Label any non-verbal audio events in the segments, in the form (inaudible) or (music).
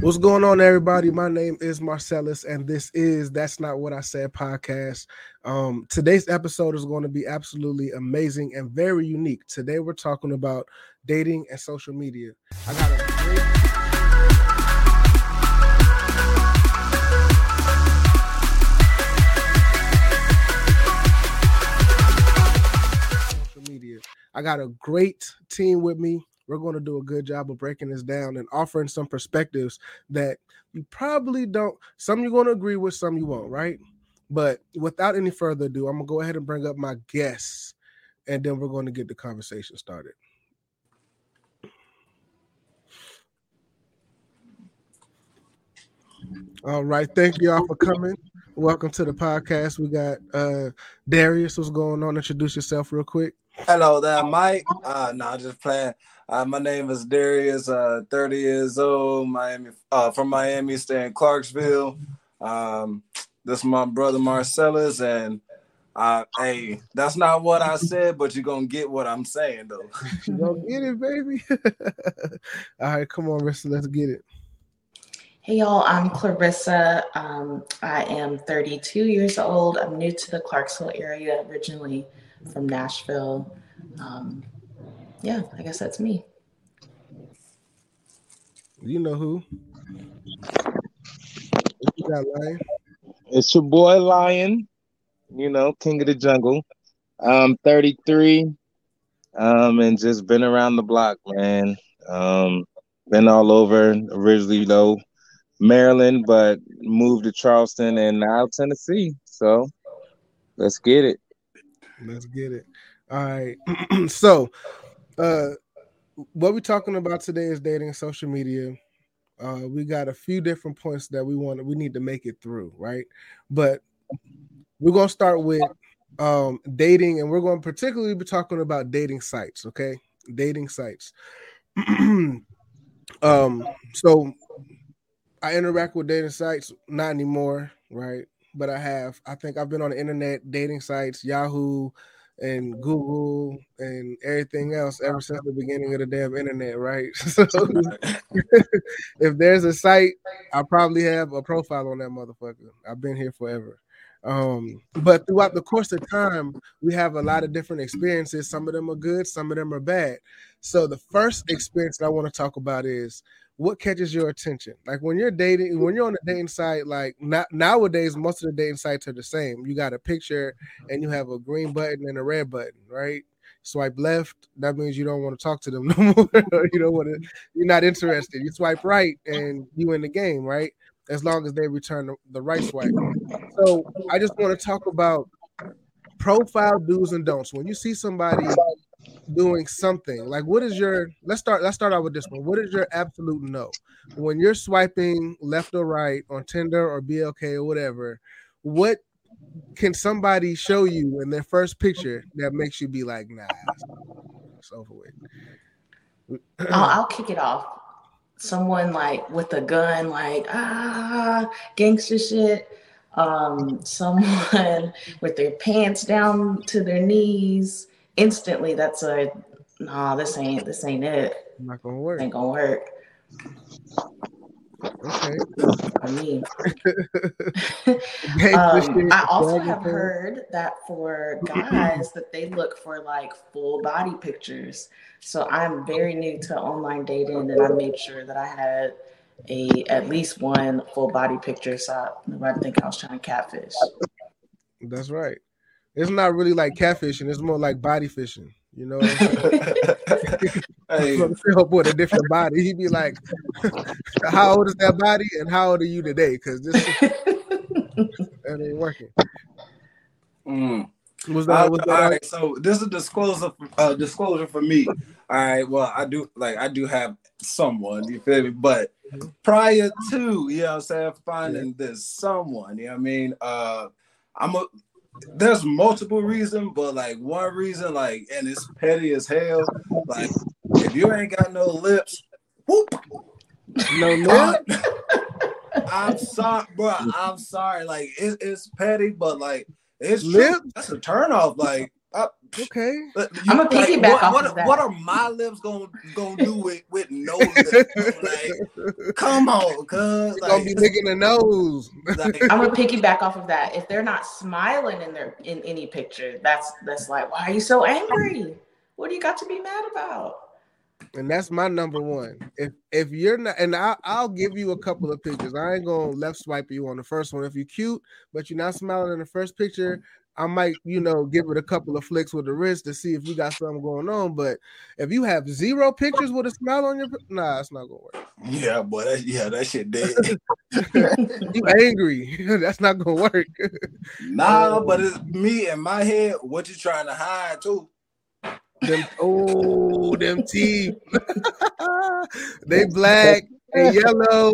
What's going on, everybody? My name is Marcellus, and this is That's Not What I Said podcast. Um, today's episode is going to be absolutely amazing and very unique. Today, we're talking about dating and social media. I got a great social media. I got a great team with me. We're going to do a good job of breaking this down and offering some perspectives that you probably don't. Some you're going to agree with, some you won't, right? But without any further ado, I'm going to go ahead and bring up my guests and then we're going to get the conversation started. All right. Thank you all for coming. Welcome to the podcast. We got uh Darius. What's going on? Introduce yourself real quick. Hello there, Mike. Uh no, just playing. Uh, my name is Darius, uh 30 years old, Miami uh from Miami, stay in Clarksville. Um this is my brother Marcellus and uh hey, that's not what I said, but you're gonna get what I'm saying though. (laughs) You gonna get it, baby. (laughs) all right, come on, Rissa, let's get it. Hey y'all, I'm Clarissa. Um, I am 32 years old. I'm new to the Clarksville area, originally from Nashville. Um, yeah, I guess that's me. You know who? You got Lion. It's your boy Lion, you know, king of the jungle. I'm 33, um, and just been around the block, man. Um, been all over. Originally though, Maryland, but moved to Charleston and now Tennessee. So let's get it. Let's get it. All right. (clears throat) so, uh, what we're talking about today is dating social media. Uh, we got a few different points that we want. We need to make it through, right? But we're gonna start with um, dating, and we're going to particularly be talking about dating sites. Okay, dating sites. (clears throat) um, so I interact with dating sites, not anymore, right? But I have. I think I've been on the internet dating sites, Yahoo and Google and everything else ever since the beginning of the damn internet, right? (laughs) So (laughs) if there's a site, I probably have a profile on that motherfucker. I've been here forever. Um, but throughout the course of time, we have a lot of different experiences. Some of them are good, some of them are bad. So the first experience that I want to talk about is what catches your attention? Like when you're dating when you're on a dating site like not nowadays most of the dating sites are the same. You got a picture mm-hmm. and you have a green button and a red button right? Swipe left that means you don't want to talk to them (laughs) no more. You don't want to you're not interested. You swipe right and you in the game right? As long as they return the, the right swipe. So i just want to talk about profile do's and don'ts. When you see somebody doing something like what is your let's start let's start out with this one what is your absolute no when you're swiping left or right on tinder or blk or whatever what can somebody show you in their first picture that makes you be like nah it's over with I'll, I'll kick it off. Someone like with a gun, like ah, gangster shit. Um, someone (laughs) with their pants down to their knees. Instantly, that's a nah. This ain't this ain't it. not gonna work Ain't gonna work okay for me. (laughs) Um, I also have heard that for (clears throat) guys that they look for like full body pictures. So I'm very new to online dating, and I made sure that I had a at least one full body picture, so I nobody think I was trying to catfish. that's right it's not really like catfishing it's more like body fishing you know what I'm (laughs) hey, Phil with a different body. He'd be like, "How old is that body, and how old are you today?" Because this (laughs) that ain't working. mm. Was that was all that? right, so this is a disclosure uh disclosure for me. All right, well, I do like I do have someone, you feel me? But prior to, you know what I'm saying, finding this someone, you know what I mean? Uh I'm a there's multiple reasons, but like one reason, like, and it's petty as hell. Like, if you ain't got no lips, whoop, No (laughs) God, lip. (laughs) I'm sorry, bro. I'm sorry. Like, it, it's petty, but like, it's. Lips? That's a turn off. Like, Uh, Okay. uh, I'm gonna piggyback what, off what, of that. what are my lips gonna gonna do with with no lips? like, come on, cuz. You're gonna be Like, licking the nose. like, I'm gonna piggyback off of that. If they're not smiling in their in any picture, that's that's like, why are you so angry? What do you got to be mad about? and that's my number one. If if you're not, and I, I'll give you a couple of pictures. I ain't gonna left swipe you on the first one. If you're cute, but you're not smiling in the first picture, I might, you know, give it a couple of flicks with the wrist to see if you got something going on. But if you have zero pictures with a smile on your, nah, it's not gonna work. yeah, boy, that, yeah, that shit dead. (laughs) (laughs) You angry? (laughs) that's not gonna work. nah, but it's me in my head. What you trying to hide too? them, oh, them teeth. they black and yellow.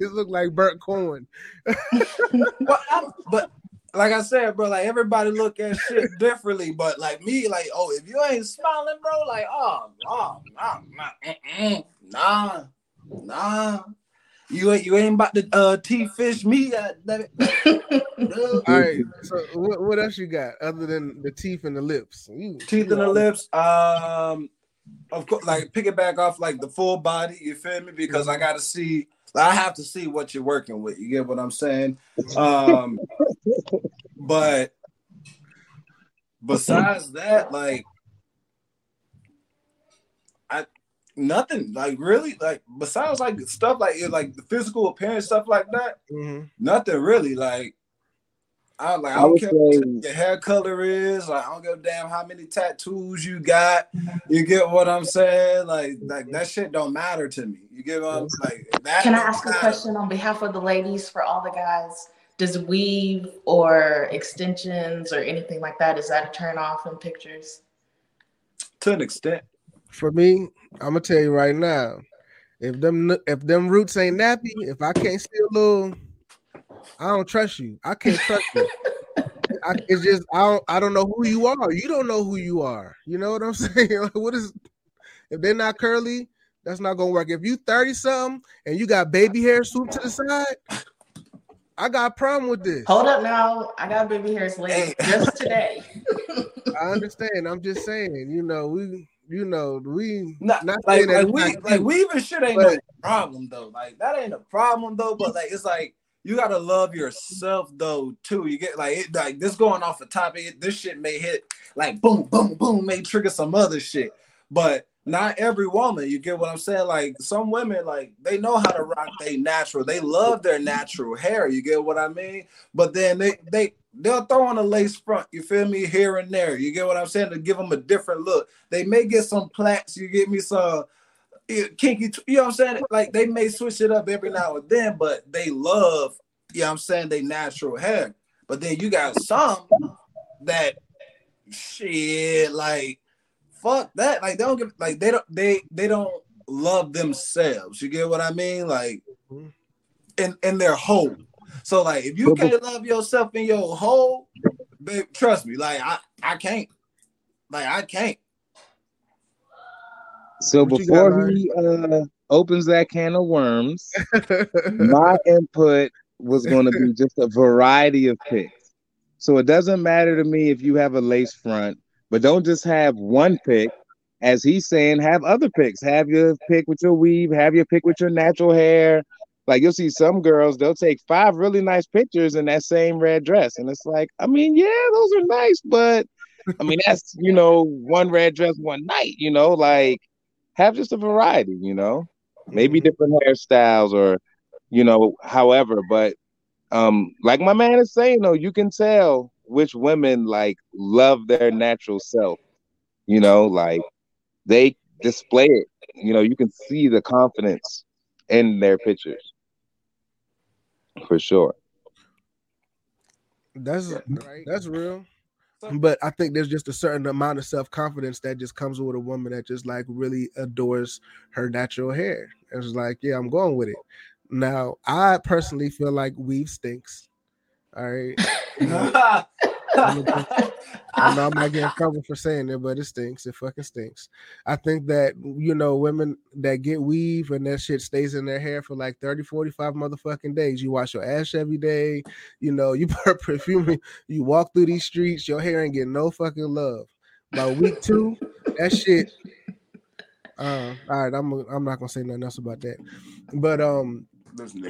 it look like burnt corn. But, I'm, but like I said, bro, like everybody look at shit differently. But like me, like, oh, if you ain't smiling, bro, like, oh, oh, nah, nah, nah, nah. You ain't you ain't about to uh teeth fish me. (laughs) Uh, that- All right. So what, what else you got other than the teeth and the lips? You- teeth and in the lips. Um, of course, like pick it back off like the full body. You feel me? Because I got to see. I have to see what you're working with. You get what I'm saying? (laughs) Um, but besides that, like, I nothing like really like besides like stuff like like the physical appearance stuff like that. mhm. Nothing really like. I like I I don't would care say- what your hair color is. Like I don't give a damn how many tattoos you got. You get what I'm saying? Like like that shit don't matter to me. You get what I'm like that. Can I don't ask a question on behalf of the ladies for all the guys? Does weave or extensions or anything like that is that a turn off in pictures? To an extent. For me, I'm gonna tell you right now. If them if them roots ain't nappy, if I can't see a little, I don't trust you. I can't trust you. I, it's just I don't I don't know who you are. You don't know who you are. You know what I'm (laughs) saying? Like, what is if they're not curly? That's not gonna work. If you 30 something and you got baby hair swooped to the side, I got a problem with this. Hold up now. I got baby hairs late Hey. just today. (laughs) I understand. I'm just saying, you know, we you know, we Not, not like like we not like cute. weaving shit ain't no problem though. Like that ain't a problem though. But like it's like you gotta love yourself though too. You get like it like this going off the top of it. This shit may hit like boom boom boom may trigger some other shit. But not every woman, you get what I'm saying? Like some women, like they know how to rock they natural. They love their natural hair. You get what I mean? But then they they they'll throw on a lace front. You feel me? Here and there. You get what I'm saying? To give them a different look. They may get some plaits. You get me some kinky. You know what I'm saying? Like they may switch it up every now and then, but they love. You know what I'm saying? They natural hair. But then you got some that shit like fuck that. Like they don't give like they don't they they don't love themselves. You get what I mean? Like in in their whole. So like if you can't love yourself in your whole, babe, trust me, like I I can't. Like I can't. So What before he uh, opens that can of worms, (laughs) my input was going to be (laughs) just a variety of picks. So it doesn't matter to me if you have a lace front, but don't just have one pick. As he's saying, have other picks. Have your pick with your weave, have your pick with your natural hair. Like you'll see some girls, they'll take five really nice pictures in that same red dress. And it's like, I mean, yeah, those are nice, but I mean, that's, you know, one red dress, one night, you know, like have just a variety, you know? Maybe different hairstyles or you know however but um like my man is saying though you can tell which women like love their natural self you know? Like they display it you know? You can see the confidence in their pictures. For sure. That's right. That's real. But I think there's just a certain amount of self confidence that just comes with a woman that just like really adores her natural hair. It's like, yeah, I'm going with it. Now, I personally feel like weave stinks. All right. (laughs) (laughs) (laughs) I know I might get in trouble for saying it, but it stinks. It fucking stinks. I think that you know, women that get weave and that shit stays in their hair for like 30, 45 motherfucking days. You wash your ass every day, you know, you (laughs) put perfume, you walk through these streets, your hair ain't getting no fucking love. By week two, that shit. Uh, all right, I'm I'm not gonna say nothing else about that. But um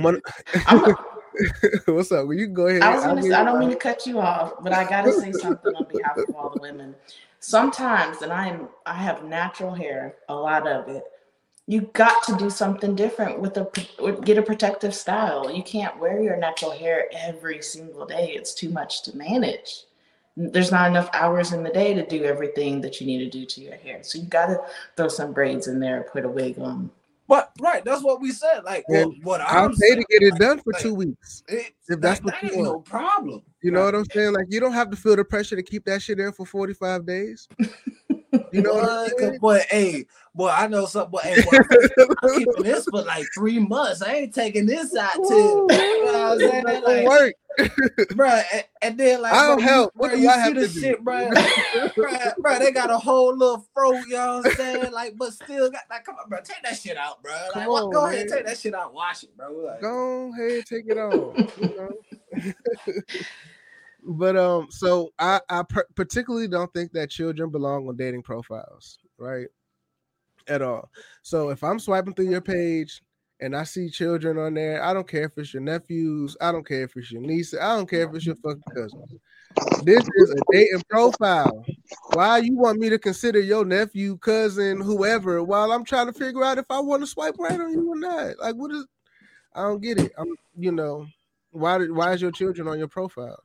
one, (laughs) (laughs) What's up? Well, you go ahead. I was gonna say, I don't mean to cut you off, but I gotta say something on behalf of all the women. Sometimes, and I'm I have natural hair, a lot of it. You got to do something different with a with, get a protective style. You can't wear your natural hair every single day. It's too much to manage. There's not enough hours in the day to do everything that you need to do to your hair. So you got to throw some braids in there, put a wig on, but right, that's what we said. Like, well, what I'll I'm pay to get it done for like, two weeks. It, if that's that, what that you want. no problem. You know what I'm saying? Like, you don't have to feel the pressure to keep that shit in for 45 days. (laughs) You know what I'm (laughs) saying? But hey, boy, I know something. Boy, hey, boy, I'm keeping this for like three months. I ain't taking this (laughs) out till (laughs) you know what I'm saying? Like, work. bro, and, and, then like I don't bro, help. What bro, do you I see the shit, bro? bro? Bro, they got a whole little fro, you know what I'm saying? Like, but still got like, come on, bro, take that shit out, bro. Like, on, go man. ahead, take that shit out, wash it, bro. Like, go ahead, take it off. You know? But um, so I I particularly don't think that children belong on dating profiles, right? At all. So if I'm swiping through your page and I see children on there, I don't care if it's your nephews, I don't care if it's your niece, I don't care if it's your fucking cousins. This is a dating profile. Why you want me to consider your nephew, cousin, whoever, while I'm trying to figure out if I want to swipe right on you or not? Like, what is? I don't get it. I'm, you know, why? Why is your children on your profile?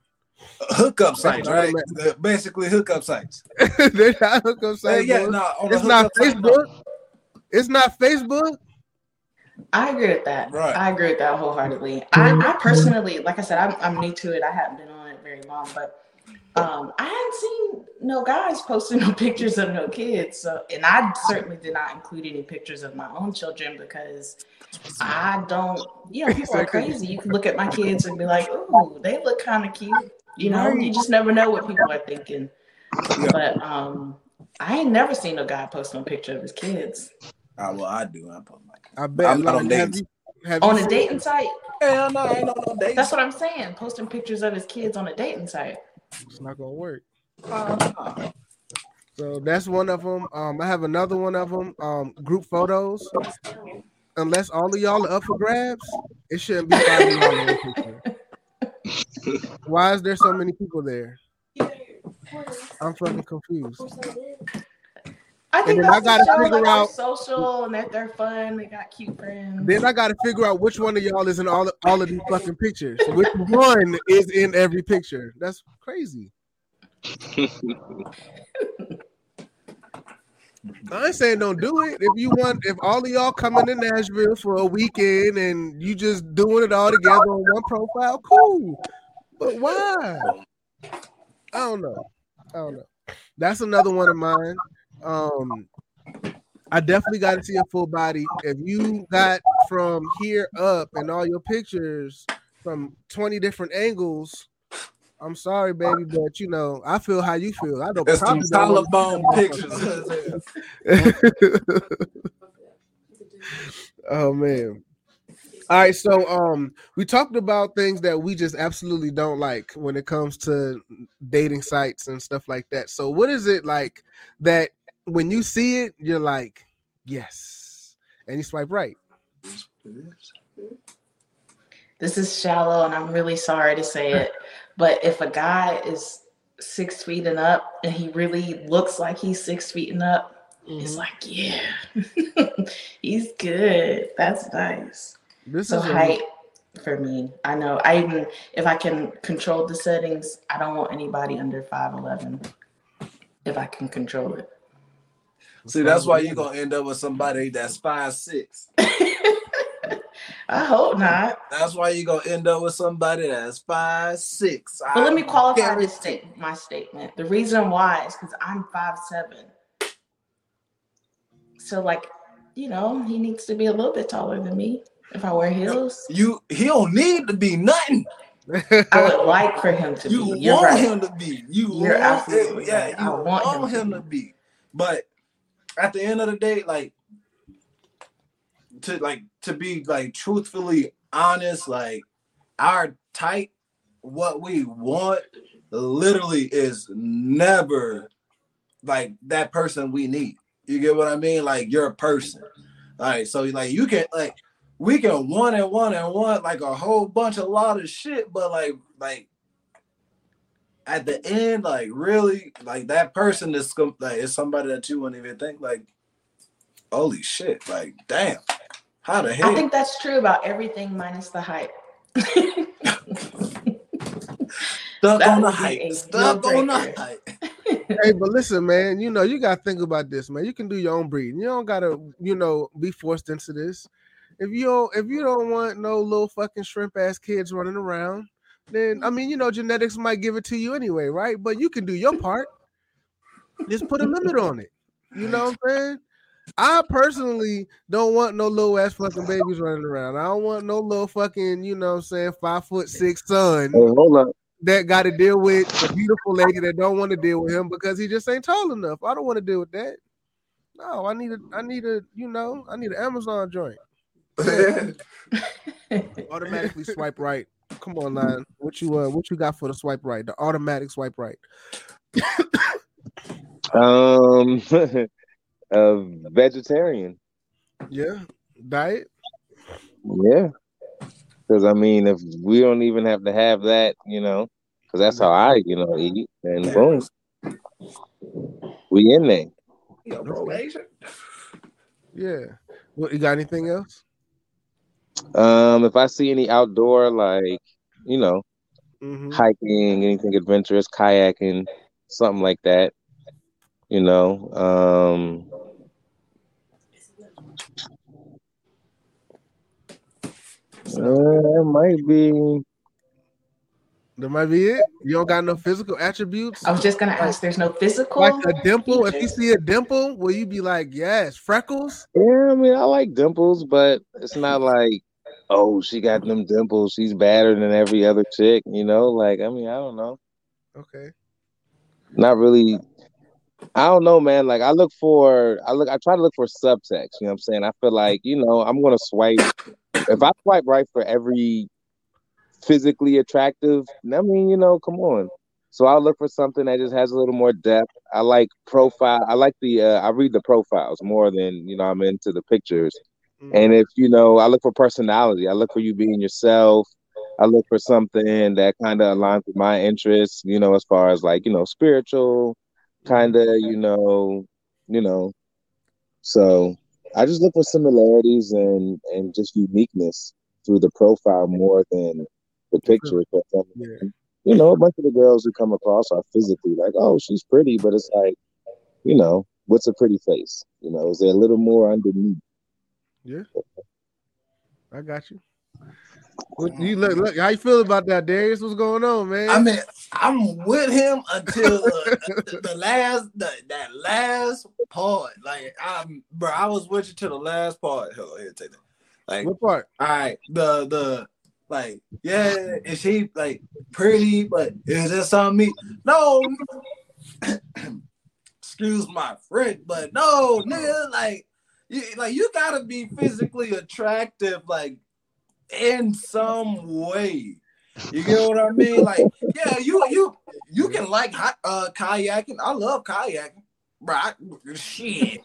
Hookup sites, right? Basically, hookup sites. (laughs) They're not hookup sites. yeah, no, it's not Facebook. Site, no. It's not Facebook. I agree with that. Right. I agree with that wholeheartedly. I, I personally, like I said, I'm, I'm new to it. I haven't been on it very long, but um, I hadn't seen no guys posting (laughs) no pictures of no kids. So, and I certainly did not include any pictures of my own children because I don't. You know, people are crazy. You can look at my kids and be like, "Ooh, they look kind of cute." You know, you just never know what people are thinking. But um, I ain't never seen a guy post no picture of his kids. Uh, well, I do. I post I bet. I'm not on dating. on a dating site. Hell no, I ain't on no dating. That's what I'm saying. Posting pictures of his kids on a dating site. It's not gonna work. Uh, so that's one of them. Um, I have another one of them. Um, group photos. Unless all of y'all are up for grabs, it shouldn't be five y'all (laughs) Why is there so many people there? I'm fucking confused. I think I gotta figure out social and that they're fun. They got cute friends. Then I gotta figure out which one of y'all is in all all of these fucking pictures. Which one is in every picture? That's crazy. (laughs) I ain't saying don't do it. If you want, if all of y'all coming to Nashville for a weekend and you just doing it all together on one profile, cool. But why? I don't know. I don't know. That's another one of mine. Um, I definitely got to see a full body. If you got from here up and all your pictures from 20 different angles, I'm sorry, baby, but you know, I feel how you feel. I don't That's some collarbone pictures. (laughs) oh man. All right, so um we talked about things that we just absolutely don't like when it comes to dating sites and stuff like that. So what is it like that when you see it, you're like, yes, and you swipe right. This is shallow, and I'm really sorry to say it, but if a guy is six feet and up, and he really looks like he's six feet and up, mm-hmm. it's like, yeah, (laughs) he's good. That's nice. This so is height a- for me. I know. I even if I can control the settings, I don't want anybody under five eleven. If I can control it. See, that's why you're gonna end up with somebody that's five six. (laughs) I hope not. That's why you're gonna end up with somebody that's five six. But I let me qualify this state my statement. The reason why is because I'm five seven. So like, you know, he needs to be a little bit taller than me if I wear heels. You he don't need to be nothing. (laughs) I would like for him to you be. You're want right. him to be. You You're want, absolutely yeah, right. you I want, want him him, to to be. But at the end of the day, like to like to be like truthfully honest, like our type, what we want, literally is never like that person we need. You get what I mean? Like you're a person. All right, so like you can like we can one and one and one like a whole bunch of lot of shit, but like like at the end, like really, like that person is like is somebody that you wouldn't even think like, holy shit, like damn, how the hell? I think that's true about everything minus the hype. (laughs) stuck that on the would hype, stuck on the deal-breaker. hype. (laughs) hey, but listen, man, you know, you gotta think about this, man. You can do your own breeding. You don't gotta, you know, be forced into this. If you don't, if you don't want no little fucking shrimp ass kids running around, then I mean, you know, genetics might give it to you anyway, right? But you can do your part. Just put a limit on it. You know what I'm saying? I personally don't want no little ass fucking babies running around. I don't want no little fucking, you know what I'm saying, five foot six son Hey, hold up. that got to deal with a beautiful lady that don't want to deal with him because he just ain't tall enough. I don't want to deal with that. No, I need a, I need a, you know, I need an Amazon joint. (laughs) Automatically swipe right. Come on, line. What you uh, what you got for the swipe right? The automatic swipe right. Um, (laughs) a vegetarian. Yeah, diet. Yeah. Because I mean, if we don't even have to have that, you know, because that's how I, you know, eat, and boom, we in there. Yo, bro, Asian. Yeah. What you got? Anything else? Um, if I see any outdoor, like you know, Mm-hmm. hiking, anything adventurous, kayaking, something like that, you know, um, uh, it might be. That might be it. You don't got no physical attributes. I was just gonna ask. There's no physical. Like a dimple. If you see a dimple, will you be like, yes, freckles? Yeah, I mean, I like dimples, but it's not like, oh, she got them dimples. She's better than every other chick, you know? Like, I mean, I don't know. Okay. Not really. I don't know, man. Like, I look for, I look, I try to look for subtext. You know what I'm saying? I feel like, you know, I'm gonna swipe. If I swipe right for every physically attractive, I mean, you know, come on. So I'll look for something that just has a little more depth. I like profile. I like the. Uh, I read the profiles more than you know. I'm into the pictures. Mm. And if you know, I look for personality. I look for you being yourself. I look for something that kind of aligns with my interests. You know, as far as like you know, spiritual, kind of. You know, you know. So I just look for similarities and and just uniqueness through the profile more than the picture. Yeah. you know, a bunch of the girls who come across are physically like, oh, she's pretty, but it's like, you know, what's a pretty face? You know, is there a little more underneath? Yeah. I got you. What, you look, look, how you feel about that, Darius? What's going on, man? I mean, I'm with him until uh, the, the last the, that last part. Like I'm bro, I was with you to the last part. Hold on, here, take that. Like, what part? all right, the the like, yeah, is she like pretty, but is this on me? No. (coughs) Excuse my friend, but no, nigga, like you like you gotta be physically attractive, like in some way. You get what I mean? Like, yeah, you you you can like uh kayaking. I love kayaking, bro. I, shit,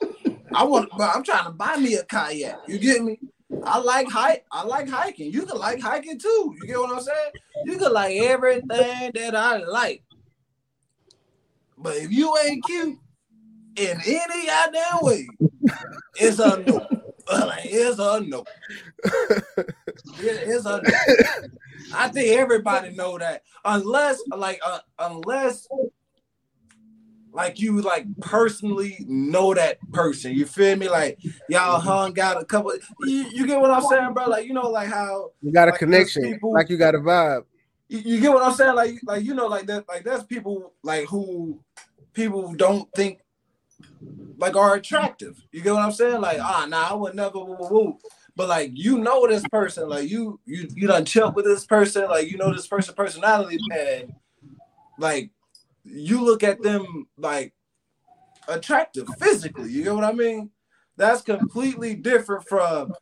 I want, but I'm trying to buy me a kayak. You get me? I like hike. I like hiking. You can like hiking too. You get what I'm saying? You can like everything that I like. But if you ain't cute in any goddamn way, it's a no. Like, it's a no. (laughs) It's a no. I think everybody know that. Unless like uh, unless like you like personally know that person. You feel me? Like y'all hung out a couple you, you get what I'm saying, bro? Like you know like how You got a Like, connection, people- like you got a vibe. you, you get what I'm saying? Like, like you know, like that, like that's people like who people don't think like are attractive. You get what I'm saying? Like, ah, nah, I would never. Woo, woo, woo. but like you know this person, like you you you done chill with this person, like you know this person personality, and like you look at them like attractive physically. You know what I mean? That's completely different from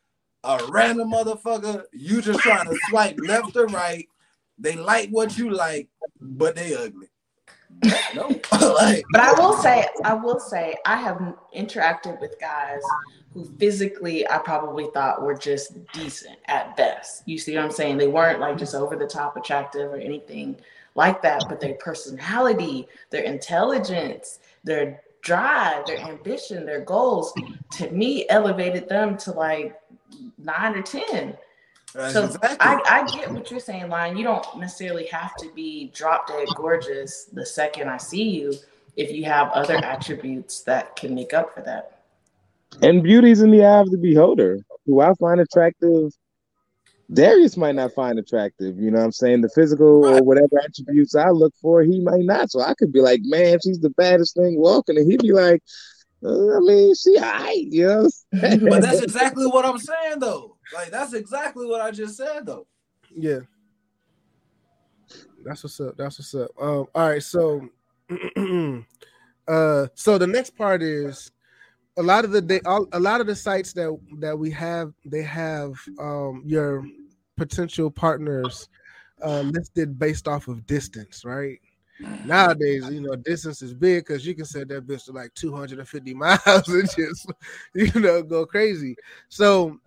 a random motherfucker. You just trying to swipe left or right. They like what you like, but they ugly. No, (laughs) like, but I will say, I will say, I have interacted with guys who physically I probably thought were just decent at best. You see what I'm saying? They weren't like just over the top attractive or anything like that, but their personality, their intelligence, their drive, their ambition, their goals, to me, elevated them to like nine or ten. That's so exactly. I, I get what you're saying, Lion. You don't necessarily have to be drop dead gorgeous the second I see you if you have other attributes that can make up for that. And beauty's in the eye of the beholder. Who I find attractive, Darius might not find attractive. You know what I'm saying? The physical or whatever attributes I look for, he might not. So I could be like, man, she's the baddest thing walking. And he'd be like, uh, I mean, she high, you know. but that's (laughs) exactly what I'm saying, though. Like that's exactly what I just said, though. Yeah. That's what's up. That's what's up. Um, all right, so (clears throat) uh so the next part is a lot of the day a lot of the sites that that we have they have um your potential partners uh listed based off of distance right Nowadays, you know, distance is big because you can set that bitch to like 250 (laughs) miles and just, you know, go crazy. So,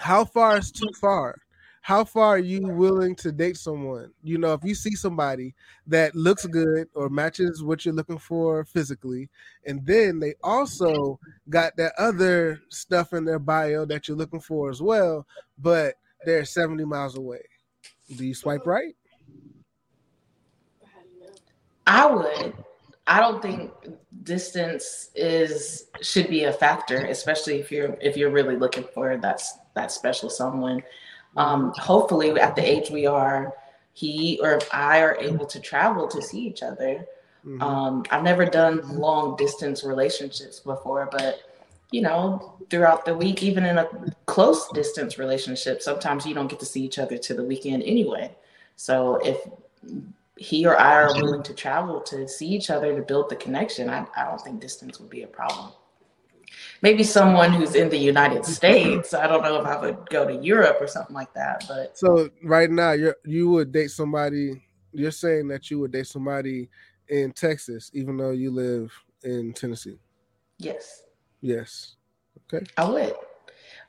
how far is too far? How far are you willing to date someone? You know, if you see somebody that looks good or matches what you're looking for physically, and then they also got that other stuff in their bio that you're looking for as well, but they're 70 miles away. Do you swipe right? I would. I don't think distance is should be a factor, especially if you're if you're really looking for that that special someone. Um, hopefully, at the age we are, he or I are able to travel to see each other. Mm-hmm. Um, I've never done long distance relationships before, but you know, throughout the week, even in a close distance relationship, sometimes you don't get to see each other to the weekend anyway. So if he or I are willing to travel to see each other to build the connection, I, I don't think distance would be a problem. Maybe someone who's in the United States. I don't know if I would go to Europe or something like that. But so right now, you you would date somebody. You're saying that you would date somebody in Texas, even though you live in Tennessee. Yes. Yes. Okay. I would.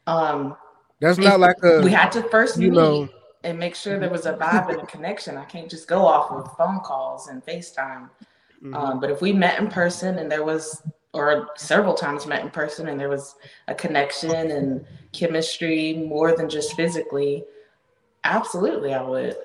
Um, That's not like a. We had to first you meet. know and make sure there was a vibe and a connection. I can't just go off of phone calls and FaceTime. Mm-hmm. Um, but if we met in person and there was, or several times met in person and there was a connection and chemistry more than just physically, absolutely, I would.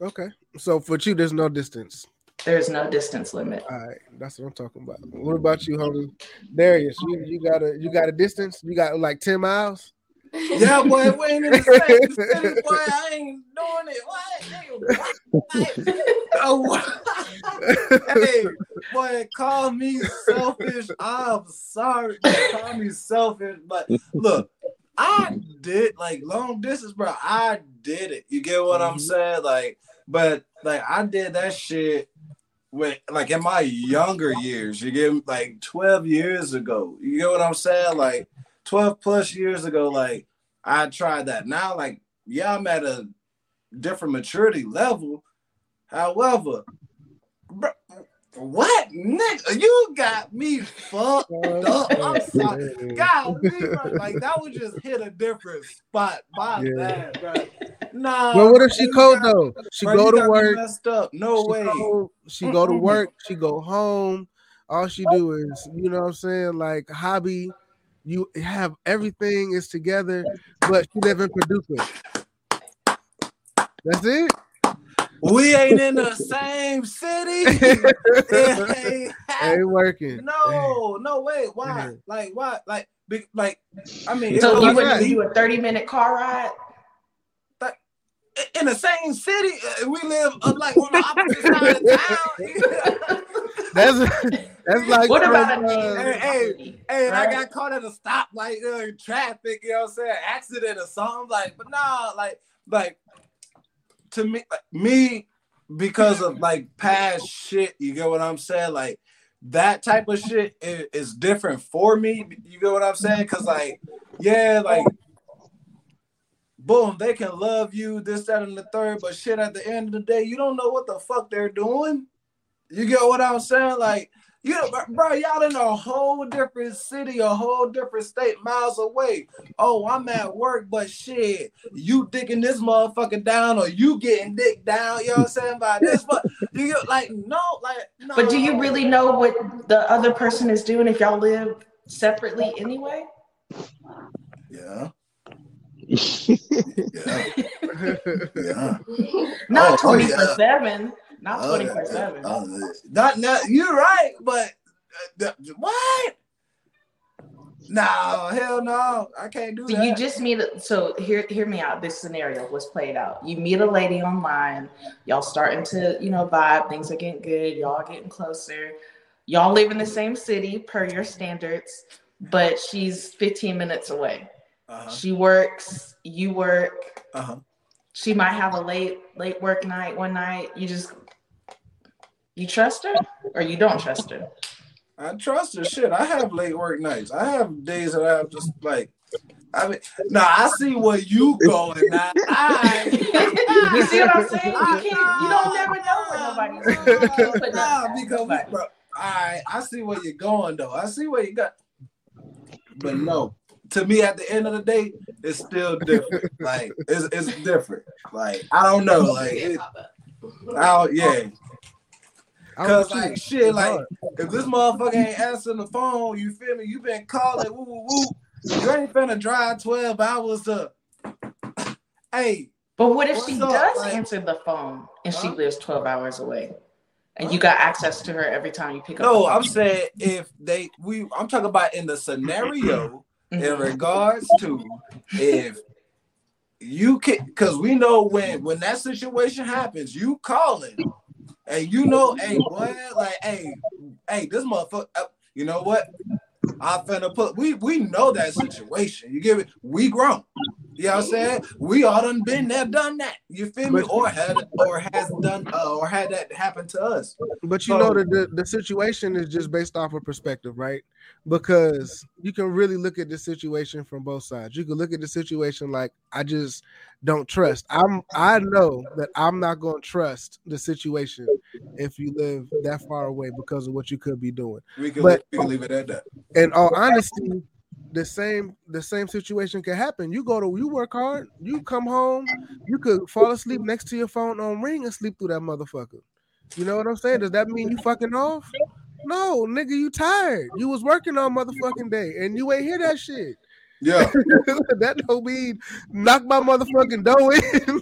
Okay. So for you, there's no distance. There's no distance limit. All right, that's what I'm talking about. What about you, homie? Darius, you, you got a you got a distance? You got like 10 miles? Yeah, boy, we ain't in the same (laughs) city, boy. I ain't doing it. What? oh, (laughs) hey, boy, call me selfish. I'm sorry. Call me selfish, but look, I did like long distance, bro. I did it. You get what mm-hmm. I'm saying? Like, but like I did that shit when like in my younger years. You get like 12 years ago. You get what I'm saying? Like 12 plus years ago, like I tried that. Now, like, yeah, I'm at a different maturity level. However, bro, what nigga? You got me fucked up. (laughs) I'm sorry. God, like that would just hit a different spot. My yeah. bad, bro. Nah. But what if she cold though? She bro, go to work. Messed up. No she way. Go, she go to work. She go home. All she do is, you know what I'm saying, like hobby you have everything is together, but you live in Paducah. That's it. We ain't in the same city. (laughs) it ain't, ain't working. No, no way. Why? Like why? Like like I mean, so you would do a thirty minute car ride. In the same city. Uh, we live uh, like on the opposite side of town. (laughs) That's that's like What about from, a uh, hey, hey, Hey, and I got caught at a stoplight like uh, traffic, you know what I'm saying? Accident or something. Like, but nah, like, like to me, like, me because of like past shit, you get what I'm saying? Like that type of shit is, is different for me. You get what I'm saying? Cause like, yeah, like boom, they can love you, this, that, and the third, but shit at the end of the day, you don't know what the fuck they're doing. You get what I'm saying? Like, you know, bro, y'all in a whole different city, a whole different state, miles away. Oh, I'm at work, but shit, you dicking this motherfucker down, or you getting dick down. You know what I'm saying? By this, but do you like no, like no. But do you really know what the other person is doing if y'all live separately anyway? Yeah, yeah, yeah. (laughs) Not Oh, twenty yeah. seven. Not Oh, twenty yeah, seven. uh, Not, not, you're right, but uh, the- what? No, hell no, I can't do So that. you just meet. So hear hear me out. This scenario was played out. You meet a lady online. Y'all starting to you know vibe. Things are getting good. Y'all getting closer. Y'all live in the same city per your standards, but she's 15 minutes away. Uh-huh, She works. You work. uh-huh. She might have a late late work night one night. You just you trust her or you don't trust her. I trust her. Shit, I have late work nights. I have days that I have just like. I mean, nah, I see where you going now. (laughs) I, you see what I'm saying? You can't. You don't never know what nobody's can't Nah, nothing because nobody. bro, all right, I see where you're going though. I see where you got, but no. To me, at the end of the day, it's still different. like it's it's different. Like I don't know. Like it, I don't, yeah. Cause with you. like shit, like if this motherfucker ain't answering the phone, you feel me? You been calling, woo woo woo. You ain't finna drive twelve hours to. (coughs) Hey, But what if she up, does like- answer the phone and she Huh? lives 12 hours away? And you got access to her every time you pick up. no, the I'm saying if they we I'm talking about in the scenario in Mhm. regards to if you can because we know when when that situation happens, you calling and you know, hey boy, like hey, hey, this motherfucker, uh, you know what? I finna put we we know that situation. You give it, we grown. You know what I'm saying? We all done been there, done that. You feel me? But- Or had or has done uh, or had that happen to us. But you So- know that the, the situation is just based off of perspective, right? Because you can really look at the situation from both sides. You can look at the situation like I just don't trust. I'm I know that I'm not going to trust the situation if you live that far away because of what you could be doing. We can, But- we can leave it at that. In all honesty, the same the same situation can happen. You go to you work hard, you come home, you could fall asleep next to your phone on ring and sleep through that motherfucker. You know what I'm saying? Does that mean you fucking off? No, nigga, you tired. You was working on motherfucking day and you ain't hear that shit. Yeah. (laughs) that don't mean knock my motherfucking dough in.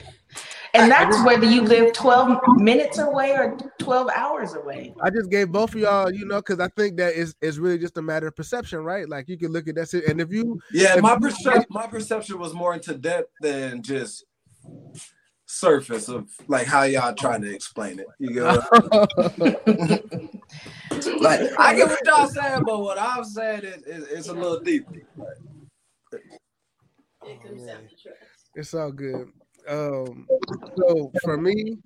(laughs) And that's whether you live 12 minutes away or 12 hours away. I just gave both of y'all, you know, because I think that is is really just a matter of perception, right? Like you can look at that shit, and if you Yeah, If my you- perception my perception was more into depth than just surface of like how y'all trying to explain it. You get what (laughs) like I get what y'all saying, but what I'm saying is, is it's a little deeper. It's all good. Um, so for me,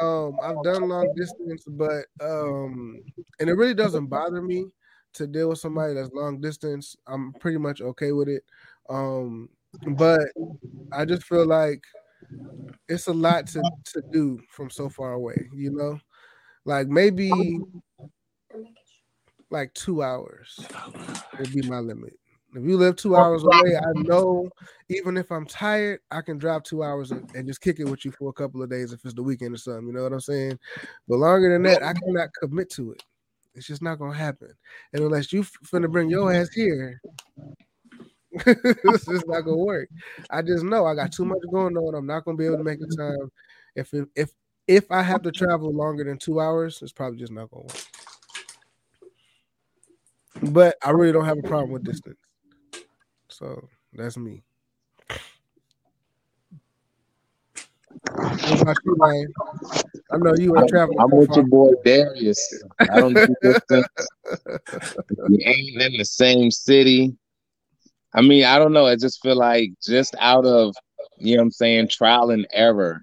um, I've done long distance, but um, and it really doesn't bother me to deal with somebody that's long distance. I'm pretty much okay with it. Um, but I just feel like it's a lot to to do from so far away. You know, like maybe like two hours would be my limit. If you live two hours away, I know even if I'm tired, I can drive two hours and, and just kick it with you for a couple of days if it's the weekend or something. You know what I'm saying? But longer than that, I cannot commit to it. It's just not gonna happen. And unless you finna bring your ass here, (laughs) it's just not gonna work. I just know I got too much going on. I'm not gonna be able to make the time. If it, if if I have to travel longer than two hours, it's probably just not gonna work. But I really don't have a problem with distance. So that's me. What about you, Ryan? I know you were traveling. I'm with your boy Darius. I don't do this. (laughs) We ain't in the same city. I mean, I don't know. I just feel like just out of you know what I'm saying, trial and error.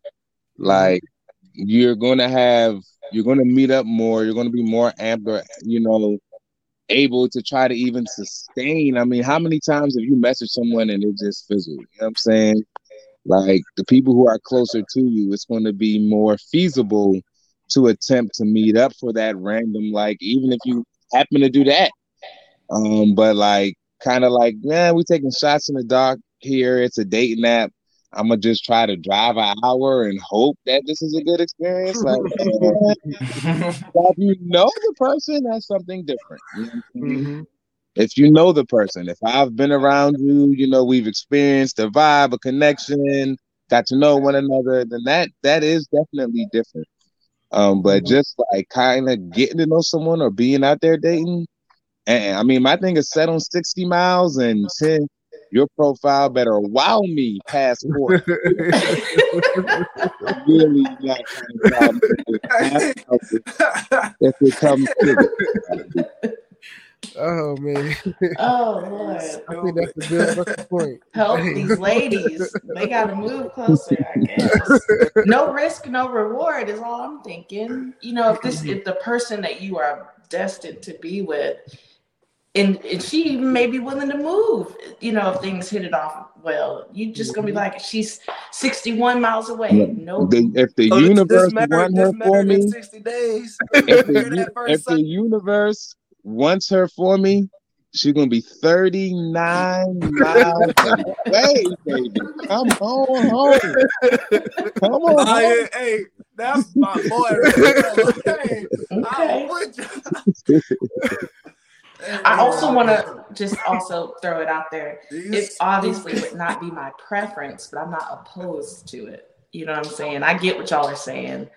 Like you're gonna have you're gonna meet up more, you're gonna be more amped or you know, able to try to even sustain. I mean, how many times have you messaged someone and it just fizzled? You know what I'm saying? Like the people who are closer to you, it's going to be more feasible to attempt to meet up for that random, like, even if you happen to do that. Um, but like kind of like, man, we taking shots in the dark here. It's a dating app. I'm gonna just try to drive an hour and hope that this is a good experience. Like, (laughs) if you know the person, that's something different. Mm-hmm. If you know the person, if I've been around you, you know we've experienced a vibe, a connection, got to know one another, then that that is definitely different. Um, but mm-hmm. just like kind of getting to know someone or being out there dating, and I mean, my thing is set on 60 miles and 10, your profile better wow me passport. (laughs) really not kind of if it comes to it. Oh man. Oh (laughs) Lord. I think that's a good fucking point. Help these ladies. They gotta move closer, I guess. No risk, no reward is all I'm thinking. You know, if this if the person that you are destined to be with and, and she may be willing to move, you know, if things hit it off well. You're just gonna be mm-hmm. like, she's 61 miles away. No, the, if the oh, universe wants her for me, 60 days. If the, if the (laughs) (laughs) universe wants her for me, she's gonna be 39 (laughs) miles away, baby. Come on home. Come on. Home. Hey, that's my boy. hey, okay. I also want to just also throw it out there. It obviously would not be my preference, but I'm not opposed to it. You know what I'm saying? I get what y'all are saying.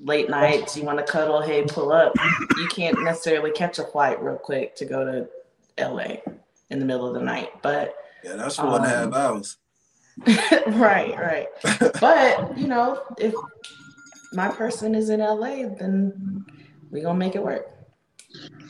Late nights, you want to cuddle, hey, pull up. You can't necessarily catch a flight real quick to go to LA in the middle of the night. But yeah, that's four um, and a half um, hours. (laughs) right, right. but you know, if my person is in LA, then we gonna make it work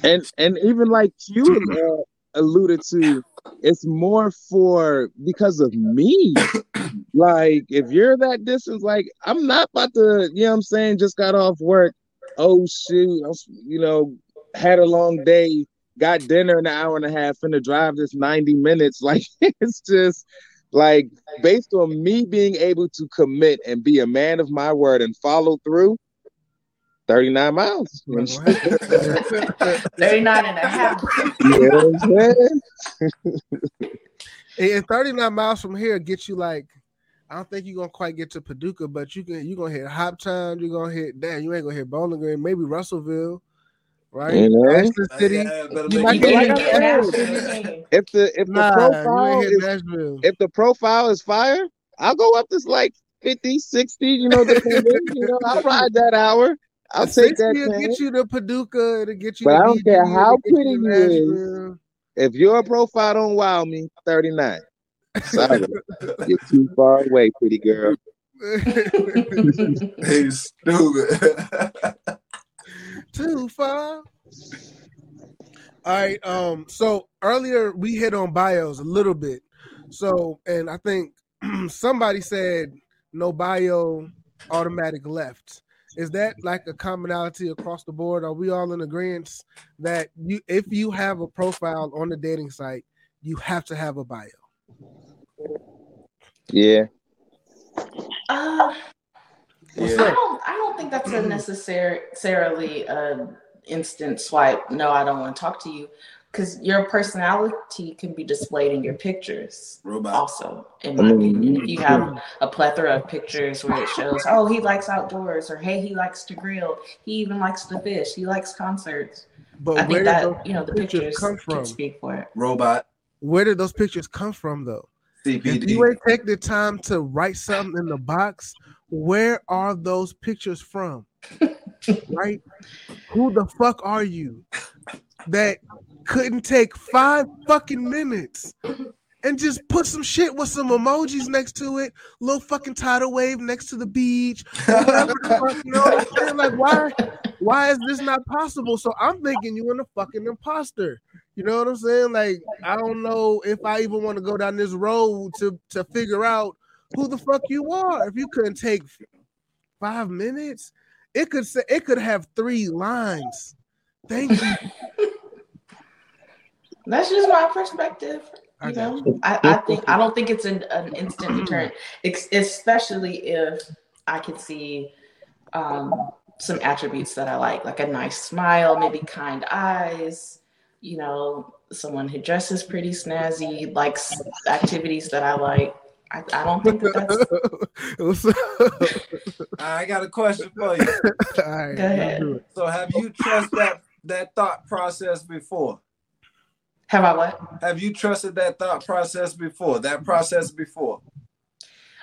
and and even like you uh, alluded to, it's more for because of me. (coughs) like if you're that distance, like I'm not about to, you know, what I'm saying, just got off work. Oh shoot, you know, had a long day, got dinner in an hour and a half, and to drive this 90 minutes. (laughs) Like it's just like based on me being able to commit and be a man of my word and follow through 39 miles. (laughs) (laughs) 39 and a half. and 39 miles from here gets you like, I don't think you're gonna quite get to Paducah, but you can you're gonna hit Hop Town, you're gonna hit damn, you ain't gonna hit Bowling Green, maybe Russellville, right? You know? Ashland City. Yeah, you might get if the if nah, the profile is, if the profile is fire, I'll go up to like 50, 60, you know, depending, you know, I'll ride that hour. I'll take that. To get you to Paducah It'll get you. But I don't care how pretty you is. If your profile don't wow me, thirty nine. Sorry, (laughs) you're too far away, pretty girl. (laughs) He's stupid. (laughs) too far. All right. Um. So earlier we hit on bios a little bit. So, and I think (clears throat) somebody said no bio, automatic left is that like a commonality across the board? Are we all in agreement that you, if you have a profile on the dating site, you have to have a bio? Yeah. Uh, yeah. I don't. I don't think that's a necessarily a instant swipe. No, I don't want to talk to you because your personality can be displayed in your pictures Robot. also. In my opinion if you have a plethora of pictures where it shows oh he likes outdoors or hey he likes to grill he even likes to fish he likes concerts. But i think that you know the pictures, pictures come from? speak for it. Robot. Where did those pictures come from though? CPD. if you ain't take the time to write something in the box where are those pictures from? (laughs) Right? Who the fuck are you that couldn't take five fucking minutes and just put some shit with some emojis next to it, little fucking tidal wave next to the beach. you know? Like, why, why is this not possible? So I'm thinking you're in a fucking imposter. You know what I'm saying? Like, I don't know if I even want to go down this road to to figure out who the fuck you are. If you couldn't take five minutes, it could say it could have three lines. Thank you. That's just my perspective. You got know, I, I think I don't think it's an, an instant (clears throat) deterrent, ex- especially if I can see um, some attributes that I like, like a nice smile, maybe kind eyes. You know, someone who dresses pretty snazzy, likes activities that I like. I, I don't think that that's What's (laughs) up? I got a question for you. All right, Go ahead. let's do it. So, have you trusted that that thought process before? Have I what? Have you trusted that thought process before? That process before?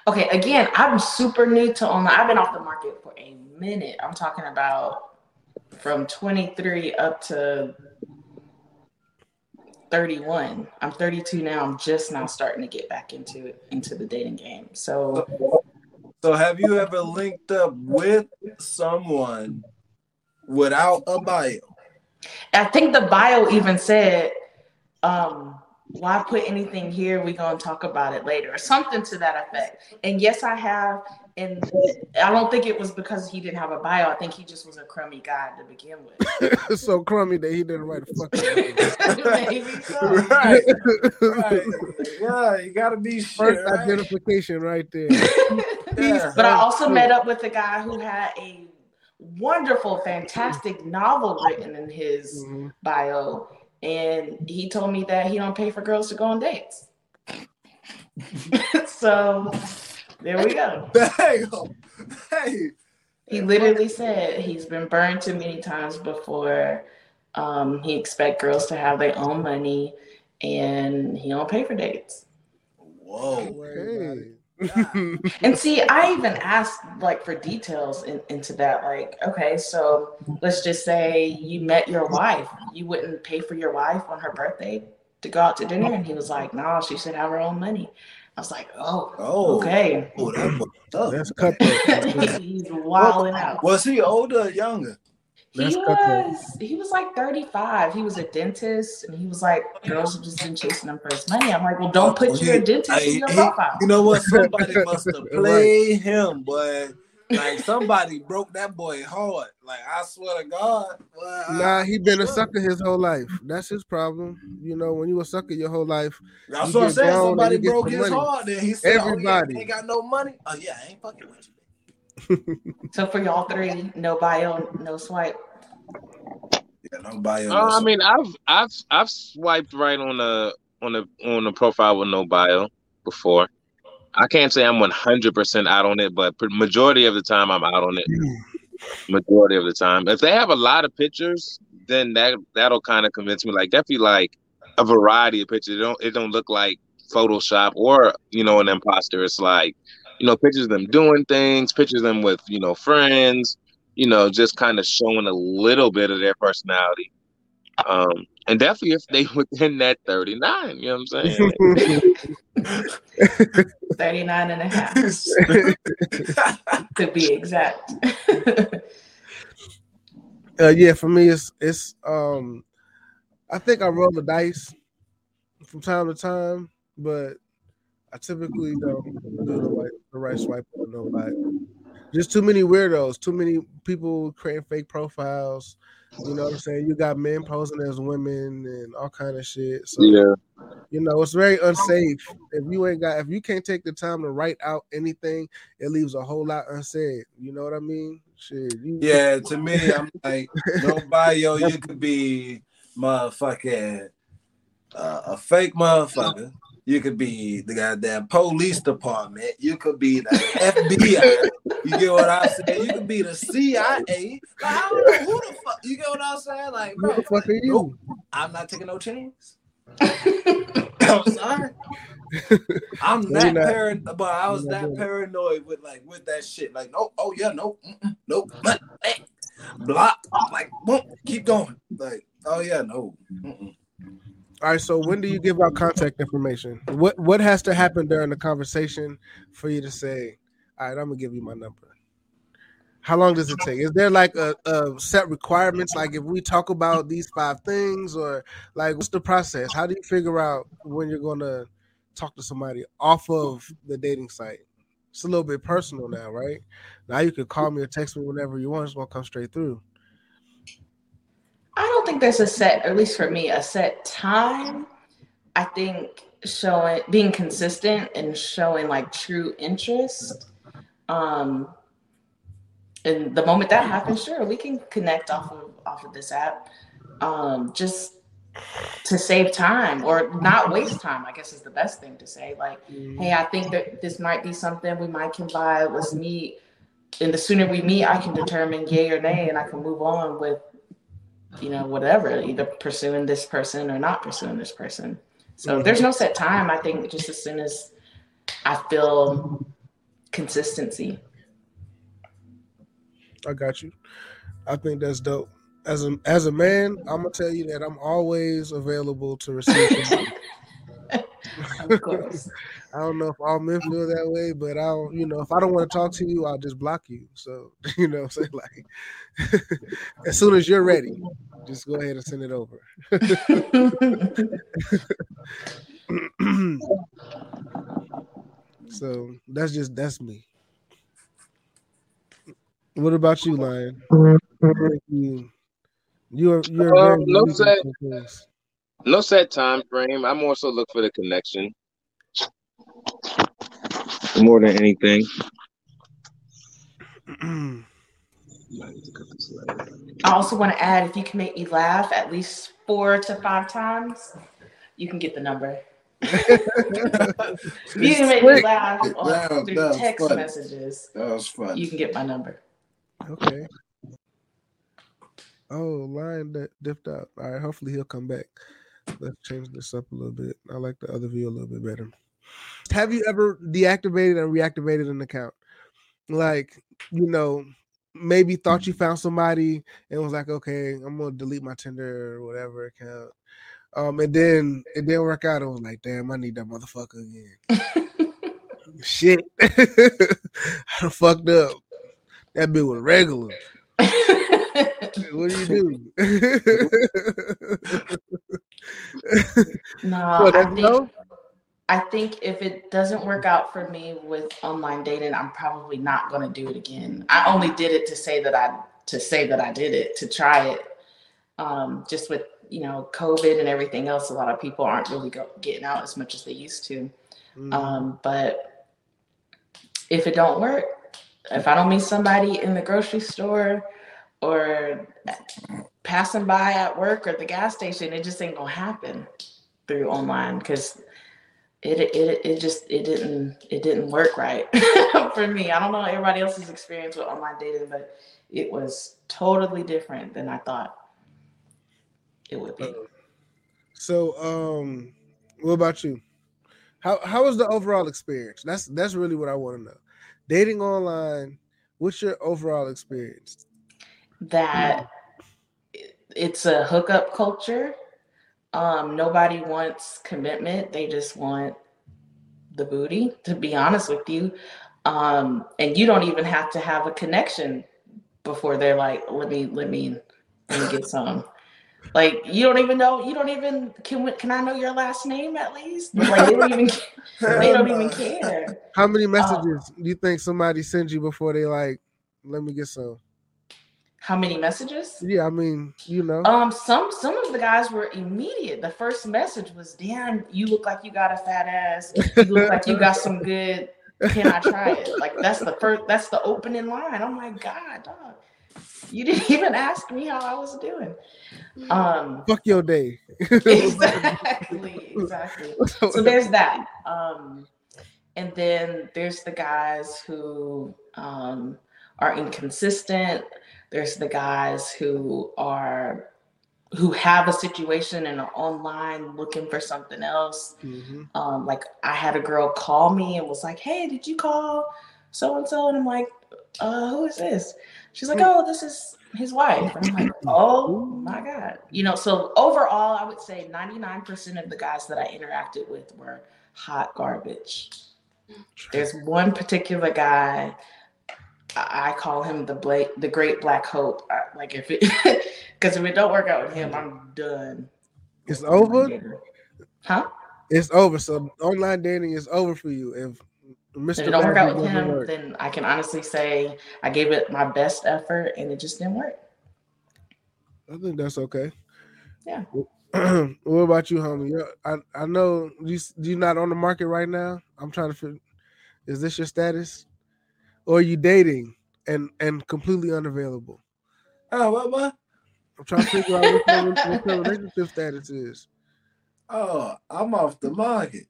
Okay, again, I'm super new to online. I've been off the market for a minute. I'm talking about from 23 up to 31. I'm 32 now. I'm just now starting to get back into it, into the dating game. So So, have you ever linked up with someone without a bio? I think the bio even said, um, why put anything here? We're gonna talk about it later, or something to that effect. And yes, I have. And I don't think it was because he didn't have a bio. I think he just was a crummy guy to begin with. (laughs) so crummy that he didn't write a fucking. Maybe so. Right, right. Yeah, you gotta be (laughs) First sure. Identification right there. (laughs) Yeah. But I also met up with a guy who had a wonderful, fantastic novel written in his Mhm. bio, and he told me that he don't pay for girls to go on dates. (laughs) so there we go. (laughs) Hey, hey. He literally said he's been burned too many times before. Um, he expect girls to have their own money, and he don't pay for dates. Whoa. Hey. (laughs) And see, I even asked like for details in, into that. Like, okay, so let's just say you met your wife. You wouldn't pay for your wife on her birthday to go out to dinner, and he was like, "No, she should have her own money." I was like, "Oh, Oh, okay." Oh, that was tough. That's cutthroat. (laughs) He's wilding out. Was he older or younger? He That's cutthroat. was he was like 35. He was a dentist, and he was like, girls have just been chasing him for his money. I'm like, well, don't oh, put your dentist Hey, in your he- profile. You know what? Somebody (laughs) must have played him, boy. Like (laughs) somebody broke that boy hard. Like I swear to God. boy, Nah, he been a sucker his whole life. That's his problem. You know, when you a sucker your whole life, That's you what I'm saying. Somebody broke his money. heart. Then he said, Everybody. "Oh, yeah, ain't got no money." Oh yeah, I ain't fucking with you. So for y'all three, no bio, no swipe. Yeah, nobody. Uh, I mean, I've I've I've swiped right on the on the on the profile with no bio before. I can't say I'm 100 percent out on it, but majority of the time I'm out on it. Majority of the time, if they have a lot of pictures, then that that'll kind of convince me. Like definitely like a variety of pictures. It don't it don't look like Photoshop or you know an imposter. It's like you know pictures of them doing things, pictures of them with you know friends, you know, just kind of showing a little bit of their personality. Um, and definitely if they (laughs) within that 39, you know what I'm saying? (laughs) 39 and a half (laughs) to be exact. uh, yeah, for me, it's it's um, I think I roll the dice from time to time, but I typically don't do the right, the right swipe on nobody. Just too many weirdos, too many people creating fake profiles. You know what I'm saying? You got men posing as women and all kind of shit. So yeah. you know it's very unsafe. If you ain't got, if you can't take the time to write out anything, it leaves a whole lot unsaid. You know what I mean? Shit. You, Yeah, to me, I'm like, no (laughs) bio, you could be motherfucking uh, a fake motherfucker. You could be the goddamn police department. You could be the FBI. You get what I'm saying? You could be the CIA. Like, I don't know who the fuck. You get what I'm saying? Like, Who the fuck are you? nope, I'm not taking no chance. I'm sorry. I'm (laughs) that not. paranoid, but I was that paranoid with like with that shit. Like, no, oh yeah, no, nope, but, eh, block. Like, boom, keep going. Like, oh yeah, no. Mm-mm. All right. So when do you give out contact information? What what has to happen during the conversation for you to say, "All right, I'm gonna give you my number"? How long does it take? Is there like a, a set requirements? Like if we talk about these five things, or like what's the process? How do you figure out when you're gonna talk to somebody off of the dating site? It's a little bit personal now, right? Now you can call me or text me whenever you want. It's gonna come straight through. I don't think there's a set, at least for me, a set time. I think showing being consistent and showing like true interest. Um and the moment that happens, sure, we can connect off of off of this app. Um just to save time or not waste time, I guess is the best thing to say. Like, hey, I think that this might be something we might can buy. Let's meet. And the sooner we meet, I can determine yay or nay, and I can move on with you know, whatever, either pursuing this person or not pursuing this person. So there's no set time. I think just as soon as I feel consistency. I got you. I think that's dope. As a as a man, I'm gonna tell you that I'm always available to receive. (laughs) (laughs) of course. I don't know if all men feel that way, but I'll, you know, if I don't want to talk to you, I'll just block you. So, (laughs) you know, say like, (laughs) as soon as you're ready, just go ahead and send it over. so that's just that's me. What about you, Lion? You, you're you're um, no set, no set time frame. I'm also look for the connection more than anything. I also want to add if you can make me laugh at least four to five times, you can get the number. (laughs) if you can make me laugh on, through text funny. messages, that was fun. You can get my number. Okay. Oh, Lion that dipped out. All right, hopefully he'll come back. Let's change this up a little bit. I like the other view a little bit better. Have you ever deactivated and reactivated an account? Like, you know, maybe thought you found somebody and was like, okay, I'm gonna delete my Tinder or whatever account. Um, and then it didn't work out. I was like, damn, I need that motherfucker again. (laughs) Shit. (laughs) I fucked up. That bitch was regular. (laughs) what do you do? (laughs) no, I think, no? I think if it doesn't work out for me with online dating, I'm probably not going to do it again. I only did it to say that I to say that I did it to try it. Um, just with you know COVID and everything else, a lot of people aren't really go, getting out as much as they used to. Mm. Um, but if it don't work, if I don't meet somebody in the grocery store or passing by at work or the gas station, it just ain't gonna happen through online because it it it just it didn't it didn't work right (laughs) for me. I don't know everybody else's experience with online dating, but it was totally different than I thought it would be. So, um, what about you? How how was the overall experience? That's that's really what I want to know. Dating online, what's your overall experience? That it's a hookup culture um, nobody wants commitment. They just want the booty, to be honest with you. Um, and you don't even have to have a connection before they're like, let me, let me, let me get some. Like you don't even know, you don't even can. Can I know your last name at least? Like they don't even, (laughs) they don't even care. How many messages um, do you think somebody sends you before they like, let me get some? How many messages? Yeah, I mean, you know. Um, some some of the guys were immediate. The first message was, "Damn, you look like you got a fat ass. You look like you got some good. Can I try it?" Like that's the first. That's the opening line. Oh my god, dog! You didn't even ask me how I was doing. Um, fuck your day. (laughs) (laughs) exactly, exactly. So there's that. Um, and then there's the guys who um are inconsistent there's the guys who are who have a situation and are online looking for something else. Mm-hmm. Um, like I had a girl call me and was like, "Hey, did you call so and so?" And I'm like, uh, who is this? She's like, oh, this is his wife. And I'm like, (laughs) oh my God. You know, so overall, I would say 99% of the guys that I interacted with were hot garbage. There's one particular guy, I call him the Blake, the Great Black Hope. like if it, (laughs) because if it don't work out with him, I'm done. It's over. Huh? It's over. So online dating is over for you. If Mr. If it don't work out with him, work. then I can honestly say I gave it my best effort and it just didn't work. I think that's okay. Yeah. (clears throat) what about you, homie? I I know you you not on the market right now. I'm trying to figure. Is this your status, or are you dating and and completely unavailable? Oh, what what? I'm trying to figure out what your, what your relationship status is. Oh, I'm off the market.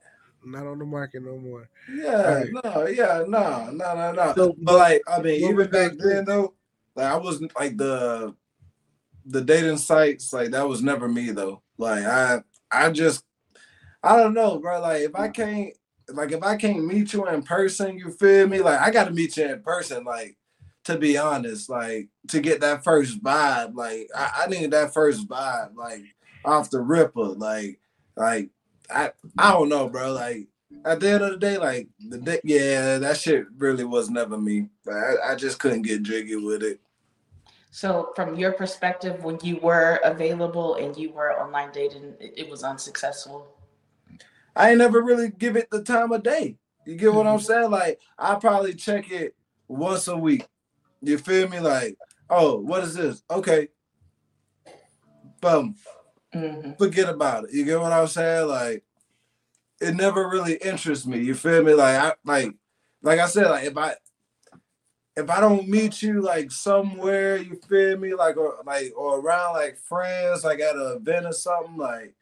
Not on the market no more. Yeah, right. no, yeah, no, no, no, no. So, but like, I mean, even back then though, like I wasn't like the the dating sites, like that was never me though. Like I I just I don't know, bro. Like if I mm. can't like if I can't meet you in person, you feel me? Like I gotta meet you in person, like to be honest, like to get that first vibe. Like I, I need that first vibe, like off the ripper. Like like I I don't know, bro. Like at the end of the day, like the yeah, that shit really was never me. I, I just couldn't get jiggy with it. So, from your perspective, when you were available and you were online dating, it was unsuccessful. I ain't never really give it the time of day. You get what I'm mm-hmm. saying? Like I probably check it once a week. You feel me? Like, oh, what is this? Okay. Boom. Mm-hmm. Forget about it. You get what I'm saying? Like, it never really interests me. You feel me? Like I like like I said, like if I if I don't meet you like somewhere, you feel me, like or like or around like friends, like at an event or something, like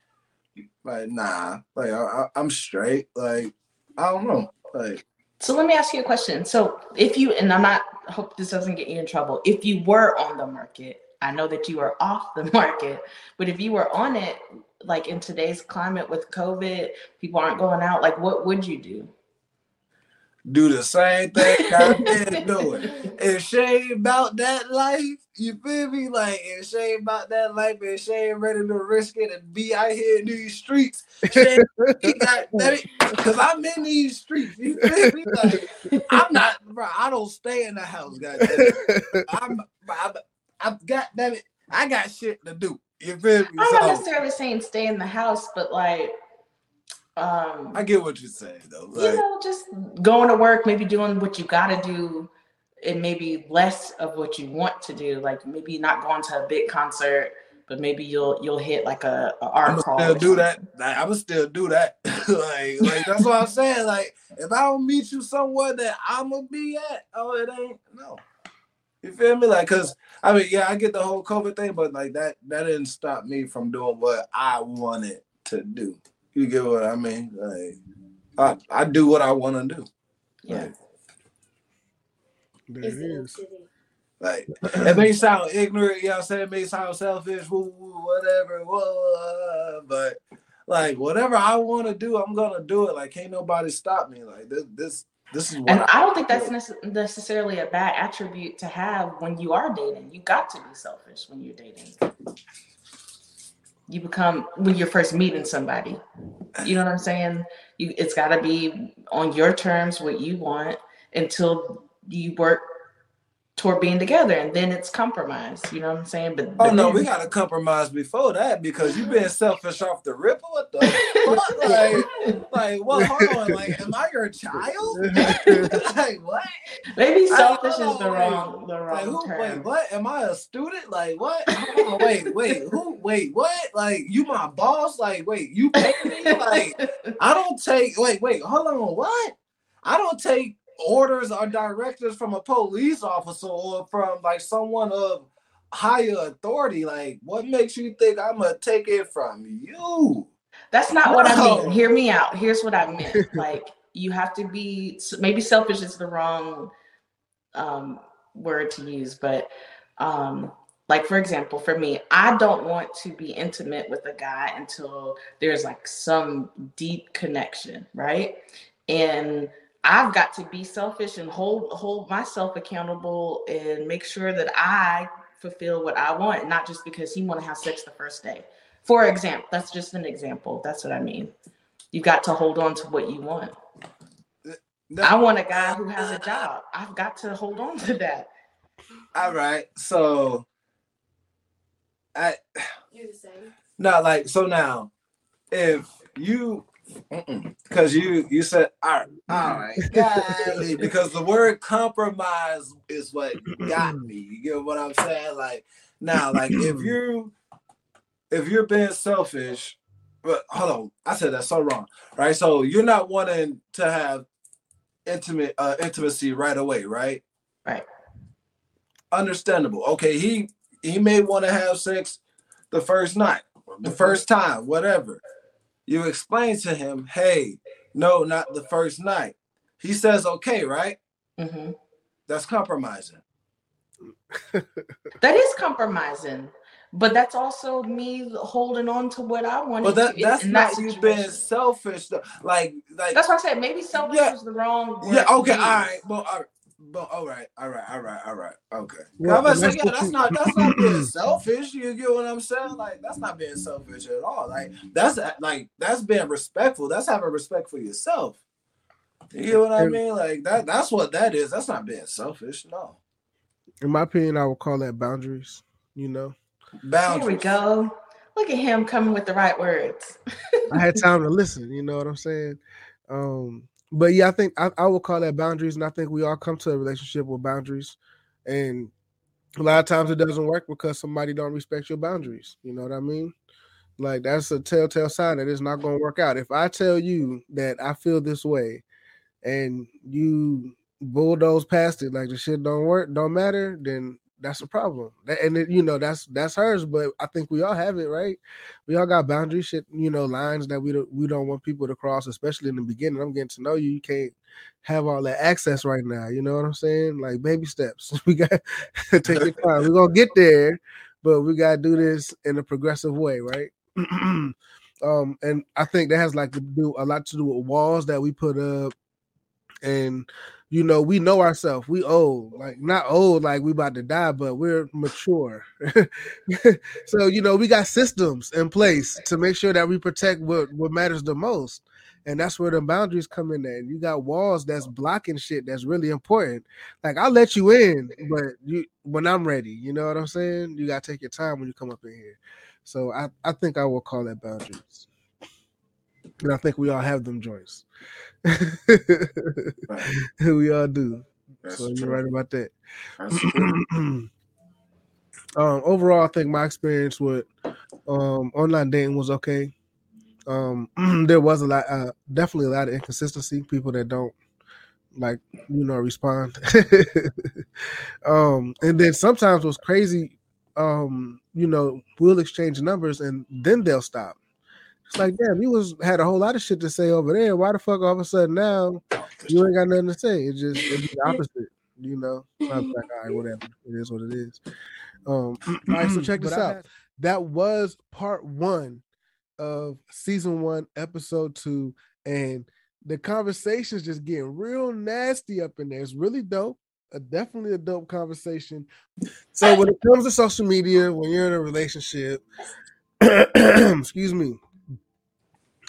like nah, like I, am straight. Like I don't know, like. So let me ask you a question. So if you and I'm not hope this doesn't get you in trouble. If you were on the market, I know that you are (laughs) off the market, but if you were on it, like in today's climate with COVID, people aren't going out. Like, what would you do? Do the same thing (laughs) I've been doing. If she ain't about that life, you feel me? Like if she ain't about that life and she ain't ready to risk it and be out here in these streets, because I'm in these streets. You feel me? Like I'm not, bro. I don't stay in the house, guys. I'm, I'm, I've got that. I got shit to do. You feel me? I'm not so, necessarily saying stay in the house, but like um, I get what you're saying though. Like, you know, just going to work, maybe doing what you got to do, and maybe less of what you want to do. Like maybe not going to a big concert, but maybe you'll you'll hit like a, a art I'm still do that. Like, I'm gonna still do that. like, like that's what I'm (laughs) saying. Like if I don't meet you somewhere that I'm gonna be at, oh, it ain't no. You feel me? Like, cause I mean, yeah, I get the whole COVID thing, but like that that didn't stop me from doing what I wanted to do. You get what I mean? Like, I I do what I want to do. Yeah. Like, there it is. Like (clears throat) (clears throat) it may sound ignorant, you know what I'm saying? It may sound selfish, woo, woo, whatever, whoa, but like whatever I want to do, I'm gonna do it. Like can't nobody stop me. Like this, this, this is. and I, I don't think that's necessarily a bad attribute to have when you are dating. You got to be selfish when you're dating you become when you're first meeting somebody. You know what I'm saying? You it's got to be on your terms what you want until you work toward being together and then it's compromise you know what i'm saying? But, oh no we got to compromise before that because you've been selfish off the ripple? What the (laughs) (laughs) like like what hold on like am i your child? (laughs) Like what? Maybe selfish is the wrong the wrong like, who, term. wait what? Am i a student? Like what? On, wait wait who wait what? Like you my boss? Like wait you pay me? Like i don't take wait wait hold on what? I don't take orders or directives from a police officer or from like someone of higher authority. Like, what makes you think I'm gonna take it from you? That's not what I mean. Hear me out. Here's what I meant. like, you have to be maybe selfish is the wrong um, word to use, but um, like for example, for me, I don't want to be intimate with a guy until there's like some deep connection, right? And I've got to be selfish and hold hold myself accountable and make sure that I fulfill what I want, not just because he want to have sex the first day. For example, that's just an example. That's what I mean. You got to hold on to what you want. No, I want a guy who has a job. I've got to hold on to that. all right. So I You're the same. no like so now if you because you you said all right, all right golly, because the word compromise is what got me. You get what i'm saying? Like now like if you if you're being selfish but hold on i said that so wrong right? So you're not wanting to have intimate uh intimacy right away right? Right. understandable. Okay he he may want to have sex the first night the Mhm. first time whatever you explain to him hey no not the first night he says okay right hmm that's compromising (laughs) That is compromising, but that's also me holding on to what I want. but that that's not that you being situation. selfish though. like like That's why I said maybe selfish Yeah. is the wrong. word yeah okay all use. right well all right well, all right, all right, all right, all right. Okay. Well, I'm about that's yeah, that's you- not that's not being (clears throat) selfish. You get what I'm saying? Like that's not being selfish at all. Like that's like that's being respectful. That's having respect for yourself. You get what I mean? Like that that's what that is. That's not being selfish. No. In my opinion, I would call that boundaries. You know, Boundaries. Here we go. Look at him coming with the right words. I had (laughs) time to listen. You know what I'm saying? Um, but yeah, I think I, I would call that boundaries, and I think we all come to a relationship with boundaries, and a lot of times it doesn't work because somebody don't respect your boundaries. You know what I mean? Like that's a telltale sign that it's not going to work out. If I tell you that I feel this way, and you bulldoze past it like the shit don't work, don't matter, then that's a problem. And it, you know that's that's hers. But I think we all have it, right? We all got boundary shit, you know, lines that we don't we don't want people to cross, especially in the beginning. I'm getting to know you. You can't have all that access right now. You know what I'm saying? Like baby steps. (laughs) We got to (laughs) take your time. We're gonna get there, but we gotta do this in a progressive way, right? (clears throat) um, and I think that has like to do a lot to do with walls that we put up, and you know, we know ourselves. We old, like not old, like we about to die, but we're mature. (laughs) so you know, we got systems in place to make sure that we protect what what matters the most. And that's where the boundaries come in at. You got walls that's blocking shit that's really important. Like I'll let you in, but you when I'm ready, you know what I'm saying? You gotta take your time when you come up in here. So I, I think I will call that boundaries. And I think we all have them joints. (laughs) Right. (laughs) we all do. That's so you're right about that. (clears throat) Um, overall, I think my experience with um, online dating was okay. Um, (clears throat) there was a lot, uh, definitely a lot of inconsistency. People that don't like, you know, respond. (laughs) um, and then sometimes what's crazy, um, you know, we'll exchange numbers and then they'll stop. It's like, damn, you was had a whole lot of shit to say over there. Why the fuck all of a sudden now you ain't got nothing to say? It just it's the opposite, you know. So I'm like, all right, whatever. It is what it is. Um, (clears throat) all right, so check this But I out. That was part one of season one, episode two, and the conversation's just getting real nasty up in there. It's really dope. A, definitely a dope conversation. So when it comes to social media, when you're in a relationship, (clears throat) excuse me,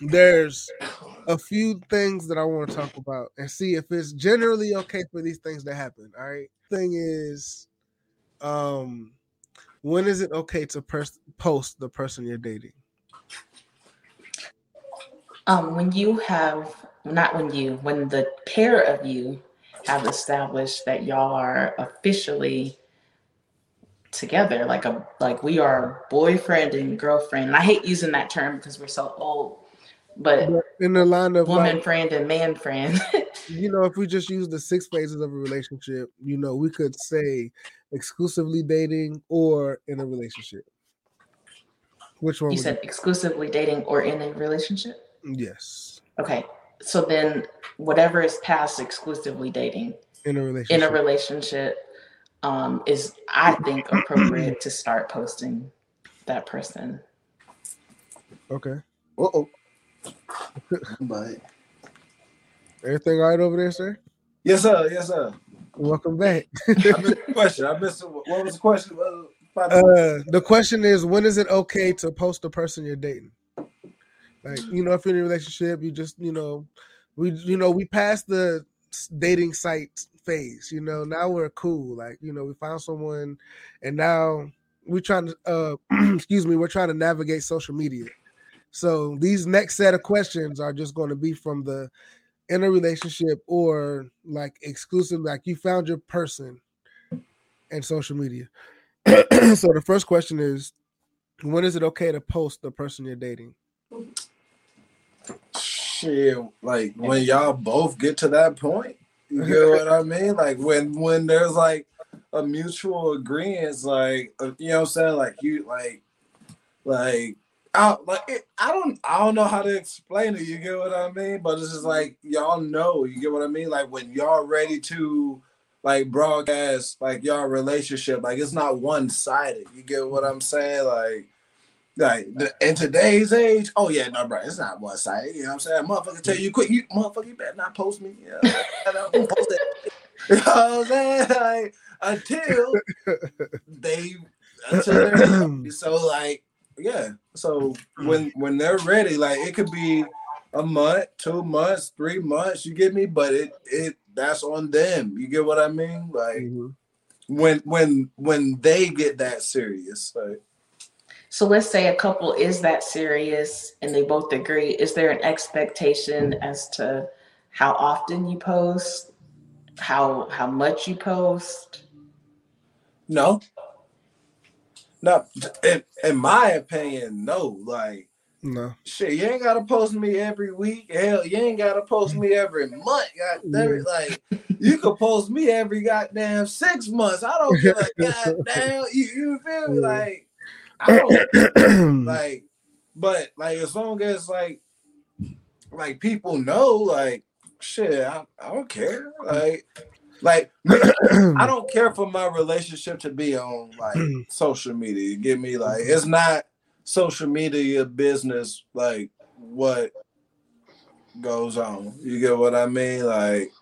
there's a few things that I want to talk about and see if it's generally okay for these things to happen. All right. Thing is, um, when is it okay to pers- post the person you're dating? Um, when you have not when you when the pair of you have established that y'all are officially together, like a like we are boyfriend and girlfriend. And I hate using that term because we're so old, but in the line of woman like, friend and man friend. (laughs) you know, if we just use the six phases of a relationship, you know, we could say exclusively dating or in a relationship. Which one? you said exclusively dating or in a relationship. yes, Okay, so then whatever is past exclusively dating in a relationship. in a relationship um, is, I think, appropriate to start posting that person. okay. Uh-oh. (laughs) but Everything all right over there, sir? Yes, sir. Yes, sir. Welcome back. (laughs) I missed the question. I missed what was the question? Uh, the question is, when is it okay to post the person you're dating? Like, you know, if you're in a relationship, you just, you know, we, you know, we passed the dating site phase. You know, now we're cool. Like, you know, we found someone, and now we're trying to, uh, (clears throat) excuse me, we're trying to navigate social media. So these next set of questions are just going to be from the in a relationship or like exclusive, like you found your person and social media. (clears throat) so the first question is, when is it okay to post the person you're dating? Shit, like when y'all both get to that point. You get what I mean? Like when when there's like a mutual agreement, like uh, you know what I'm saying? Like you like like I like it, I don't I don't know how to explain it. You get what I mean? But it's just like y'all know. You get what I mean? Like when y'all ready to like broadcast like y'all relationship, like it's not one sided. You get what I'm saying? Like like the, in today's age, oh yeah, no, bro, it's not one sided. You know what I'm saying? Motherfucker, tell you quick, you motherfucker, you better not post me. Yeah, post it. You know what I'm saying? Like until they until so like yeah. So when when they're ready, like it could be a month, two months, three months. You get me? But it it that's on them. You get what I mean? Like mm-hmm. when when when they get that serious, like. So let's say a couple is that serious and they both agree. Is there an expectation as to how often you post, how how much you post? No, no, in, in my opinion, no. Like, no. Shit, you ain't gotta post me every week. Hell, you ain't gotta post me every month. God damn it. Like, you could post me every goddamn six months. I don't give a (laughs) goddamn. You, you feel me? Like, I don't (clears throat) like, but like as long as like, like people know, like, shit, I, I don't care. Like, like (clears throat) I don't care for my relationship to be on like (clears throat) social media. You get me? Like mm-hmm. it's not social media business like what goes on. You get what I mean? Like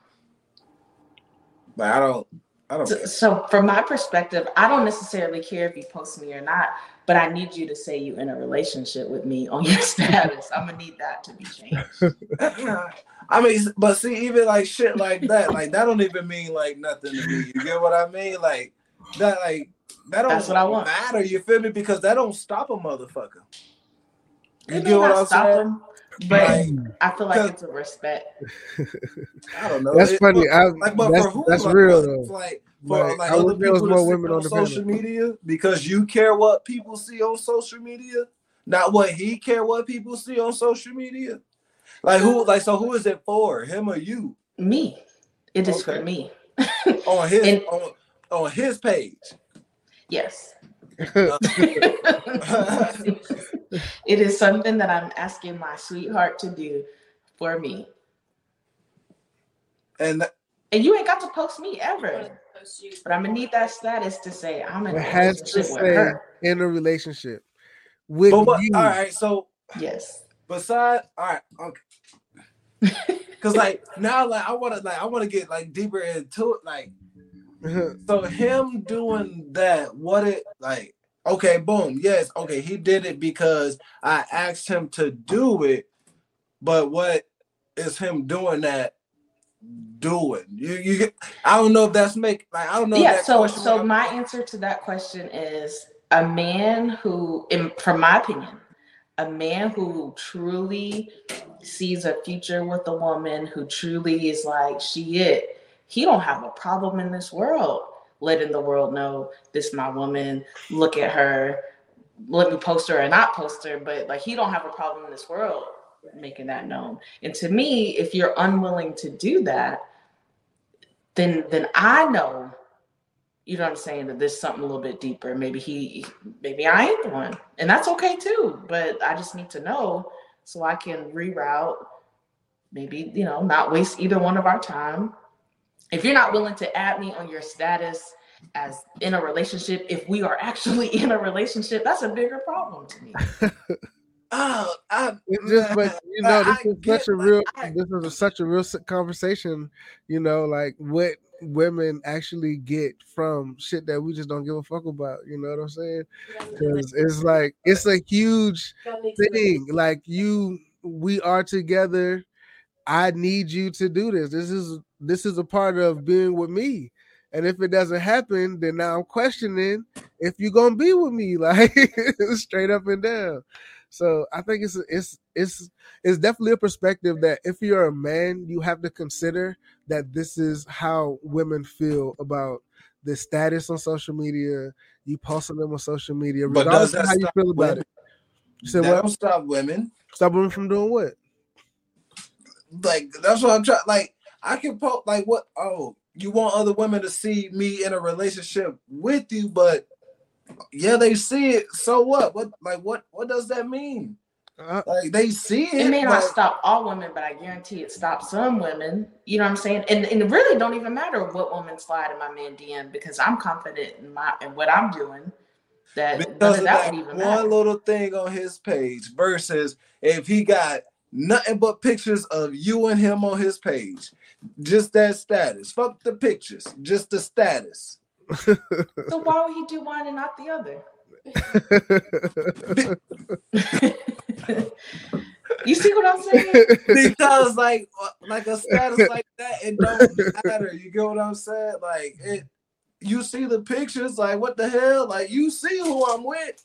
like I don't I don't so, so, from my perspective, I don't necessarily care if you post me or not, but I need you to say you in a relationship with me on your (laughs) status. I'm gonna need that to be changed. (laughs) I mean, but see, even like shit like that, like that don't even mean like nothing to me. You get what I mean? Like that, like that don't That's what I want. matter. You feel me? Because that don't stop a motherfucker. You it get what I'm saying? Them, but like, I feel like it's a respect. I don't know. That's it, funny. I, like, but that's, for who, that's like, real though. Like for like, like other people more women on, on social media because you care what people see on social media, not what he care what people see on social media. Like who? Like so? Who is it for? Him or you? Me. It is okay. for me. (laughs) on his and, on, on his page. Yes. (laughs) it is something that I'm asking my sweetheart to do for me. And and you ain't got to post me ever. But I'm gonna need that status to say I'm in a relationship with her. In a relationship with but, you. All right, so yes. Besides, all right, okay. (laughs) Cause like now, like I want to, like I want to get like deeper into it. Like, mm-hmm. so him doing that, what it like? Okay, boom, yes, okay, he did it because I asked him to do it. But what is him doing that? Doing you, you Get, I don't know if that's make like I don't know. Yeah, so so my answer to that question is a man who, in, from my opinion, a man who truly sees a future with a woman who truly is like she it. He don't have a problem in this world letting the world know this my woman. Look at her. Let me post her or not post her but like he don't have a problem in this world making that known. And to me if you're unwilling to do that then then i know you know what I'm saying, that there's something a little bit deeper. Maybe he, maybe I ain't the one, and that's okay too. But I just need to know so I can reroute. Maybe you know, not waste either one of our time. If you're not willing to add me on your status as in a relationship, if we are actually (laughs) in a relationship, that's a bigger problem to me. (laughs) Oh, I, It's just, but you know, this I is get, such a real. I- This is a, such a real conversation. You know, like what women actually get from shit that we just don't give a fuck about. You know what I'm saying? Because it's like it's a huge thing. Like you, we are together. I need you to do this. This is this is a part of being with me. And if it doesn't happen, then now I'm questioning if you're gonna be with me, (laughs) like straight up and down. So I think it's it's it's it's definitely a perspective that if you're a man, you have to consider that this is how women feel about the status on social media. You posting them on social media, But regardless of how you feel about women? it. You said that what? don't stop women. Stop women from doing what? Like that's what I'm trying. Like I can post. Like what? Oh, you want other women to see me in a relationship with you, but yeah, they see it. So what? What? Like what? What does that mean? Uh, Like they see it. It may not but- stop all women, but I guarantee it stops some women. You know what I'm saying? And, and it really don't even matter what woman slide in my man DM because I'm confident in my in what I'm doing. That none because of of that that even one matter. little thing on his page versus if he got nothing but pictures of you and him on his page. Just that status. Fuck the pictures. Just the status. So why would he do one and not the other? (laughs) you see what I'm saying? because like like a status like that it don't matter. You get what i'm saying? Like it you see the pictures like what the hell? Like you see who i'm with.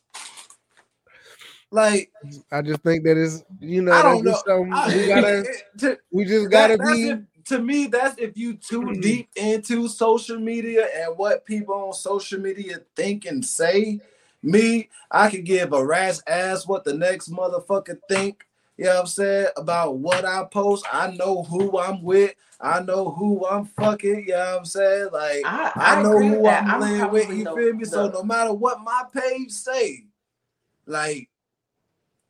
Like I just think that is you know i don't know. just I- we gotta (laughs) it- to, we just gotta that's be if- to me that's if you too hmm. deep into social media and what people on social media think and say. Me i could give a rat's ass what the next motherfucker think you know what i'm saying about what i post. I know who i'm with. I know who i'm fucking you know what i'm saying? Like I, I, I know who that. I'm, I'm laying with. You the- feel me? So no matter what my page say, like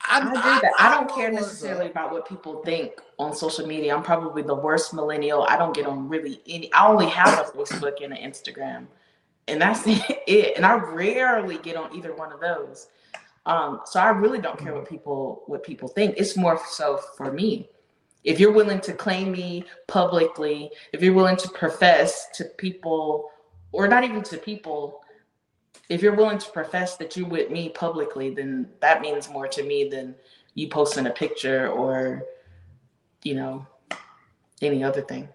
I, I that. I don't care necessarily about what people think on social media. I'm probably the worst millennial. I don't get on really any. I only have a Facebook and an Instagram, and that's (laughs) it. And I rarely get on either one of those. Um, so I really don't care what people what people think. It's more so for me. If you're willing to claim me publicly, if you're willing to profess to people, or not even to people, if you're willing to profess that you're with me publicly, then that means more to me than you posting a picture or, you know, any other thing.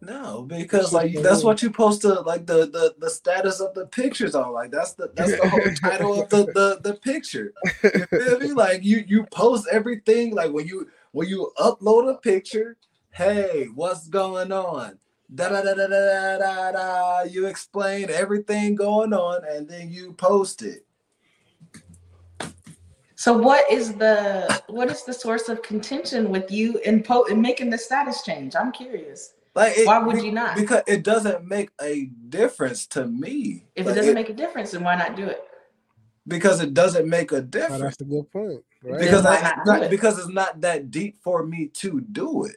No, because like that's what you post to like the the the status of the pictures on. Like that's the that's the whole (laughs) title of the the the picture. You feel me? Like you you post everything. Like when you when you upload a picture, hey, what's going on? Da da da da da da da. You explain everything going on, and then you post it. So what is the what is the source of contention with you in po in making the status change? I'm curious. Like it, Why would be- you not? Because it doesn't make a difference to me. If Like, it doesn't make a difference, then why not do it? because it doesn't make a oh, difference. that's a good point, right? because I, not not, it? because it's not that deep for me to do it.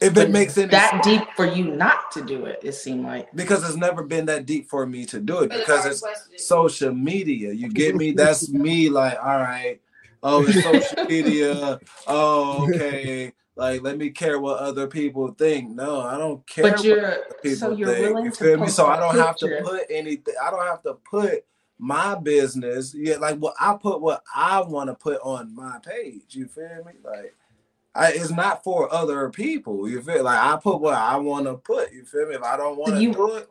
If But it makes any that deep for you not to do it, it seemed like. because it's never been that deep for me to do it because our it's question- social media. You get me? (laughs) That's me. Like, all right, oh, it's social media. Oh, okay. Like, let me care what other people think. No, I don't care. But what you're people so you're think. willing You to feel me? So a I don't have to put anything. I don't have to put my business. Yeah, like what I put what I want to put on my page. You feel me? Like. I, it's not for other people. You feel like I put what I want to put. You feel me? If I don't want to you- do it,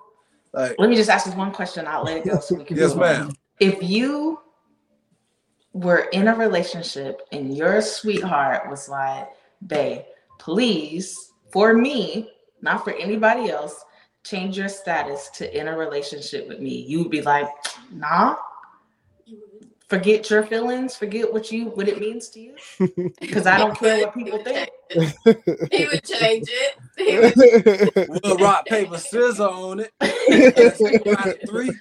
like Let me just ask this one question. I'll let it go so we can yes, ma'am. if you were in a relationship and your sweetheart was like, babe, please, for me, not for anybody else, change your status to in a relationship with me, you would be like, nah, forget your feelings, forget what you what it means to you. (laughs) Because I don't care what people think. (laughs) He would change it. He would, (laughs) We'll rock paper scissors on it. That's two out of three.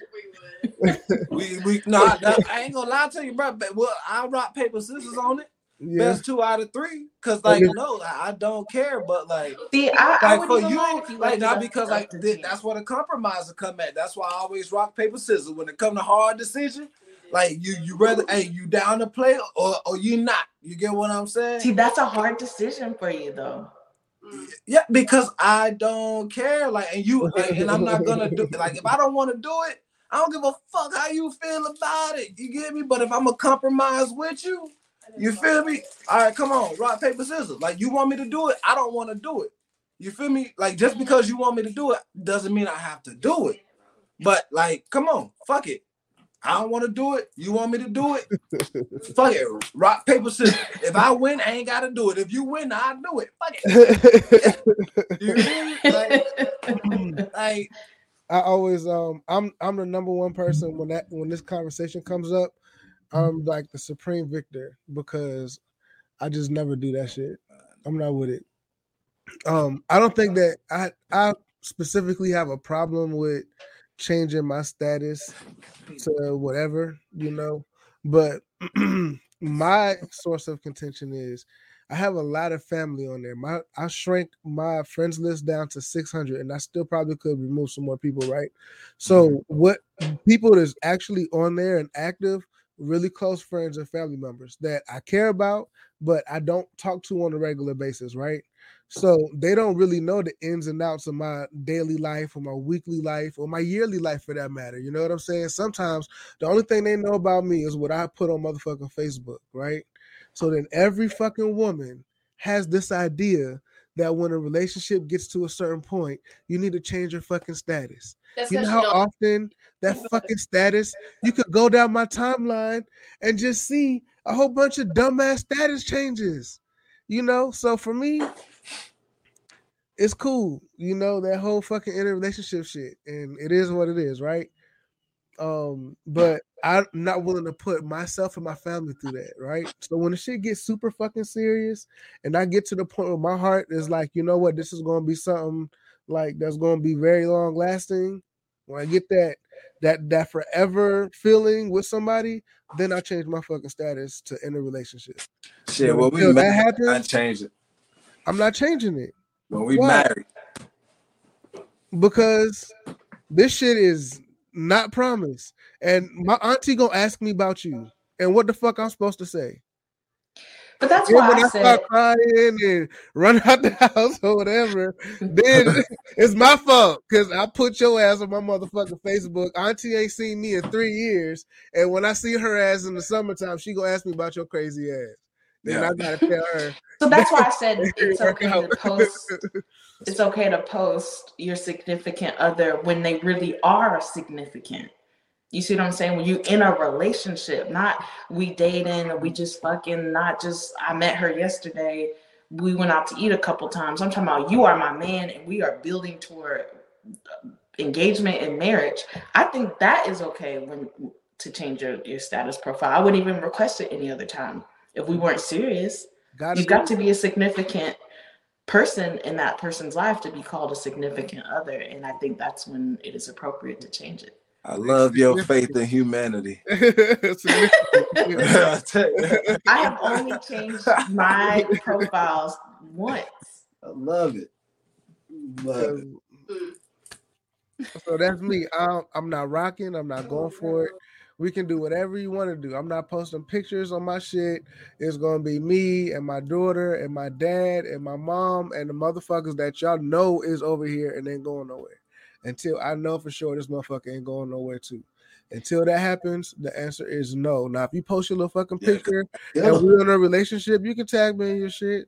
we. We we no, I, I ain't gonna lie to you, bro. But well, I'll rock paper scissors on it. yeah, Best two out of three. Cause oh, like no, I, I don't care. But like See, I, I like wouldn't for even mind you, you like not because up like th- that's what a compromise will come at. That's why I always rock paper scissors when it come to hard decision. Like you, you rather, hey, you down to play or or you not? You get what I'm saying? See, that's a hard decision for you, though. Mm. Yeah, because I don't care. Like, and you, like, and I'm not gonna do. Like, if I don't want to do it, I don't give a fuck how you feel about it. You get me? But if I'm a compromise with you, you feel me? All right, come on, rock paper scissors. Like, you want me to do it? I don't want to do it. You feel me? Like, just because you want me to do it doesn't mean I have to do it. But like, come on, fuck it. I don't want to do it. You want me to do it? Fuck it. Rock, paper, scissors. If I win, I ain't gotta do it. If you win, I do it. Fuck it. (laughs) You? Like, like, I always um I'm I'm the number one person when that when this conversation comes up, I'm like the supreme victor because I just never do that shit. I'm not with it. Um I don't think that I I specifically have a problem with changing my status to whatever, you know, but (clears throat) my source of contention is I have a lot of family on there. My I shrank my friends list down to 600 and I still probably could remove some more people, right? So mm-hmm. what people that's actually on there and active, really close friends and family members that I care about, but I don't talk to on a regular basis, right? So they don't really know the ins and outs of my daily life or my weekly life or my yearly life for that matter. You know what I'm saying? Sometimes the only thing they know about me is what I put on motherfucking Facebook, right? So then every fucking woman has this idea that when a relationship gets to a certain point, you need to change your fucking status. That's You know how often that (laughs) fucking status, you could go down my timeline and just see a whole bunch of dumbass status changes. You know, so for me, it's cool, you know, that whole fucking interrelationship shit. And it is what it is, right? Um, but I'm not willing to put myself and my family through that, right? So when the shit gets super fucking serious and I get to the point where my heart is like, you know what, this is gonna be something like that's gonna be very long lasting. When I get that that that forever feeling with somebody, then I change my fucking status to in a relationship. shit, when we that married, I happens- changed it. I'm not changing it When we Why? married, because this shit is not promised. And my auntie gonna ask me about you and what the fuck I'm supposed to say. But that's And why when I I said start crying and run out the (laughs) house or whatever, then (laughs) it's my fault because I put your ass on my motherfucking Facebook. Auntie ain't seen me in three years, and when I see her ass in the summertime, she gonna ask me about your crazy ass. Then Yeah. I gotta tell her. so that's why I (laughs) said it's okay to post it's okay to post your significant other when they really are significant. You see what I'm saying? When you're in a relationship, not we dating or we just fucking, not just I met her yesterday. We went out to eat a couple times. I'm talking about you are my man and we are building toward uh, engagement and marriage. I think that is okay when to change your, your status profile. I wouldn't even request it any other time if we weren't serious. Gotta You've got to be a significant person in that person's life to be called a significant other. And I think that's when it is appropriate to change it. I love your faith in humanity. I tell you. I have only changed my profiles once. I love it. Love it. Mm. So that's me. I'm, I'm not rocking. I'm not going for it. We can do whatever you want to do. I'm not posting pictures on my shit. It's gonna be me and my daughter and my dad and my mom and the motherfuckers that y'all know is over here and ain't going nowhere. Until I know for sure this motherfucker ain't going nowhere too. Until that happens, the answer is no. Now, if you post your little fucking picture Yeah. and we're in a relationship, you can tag me in your shit.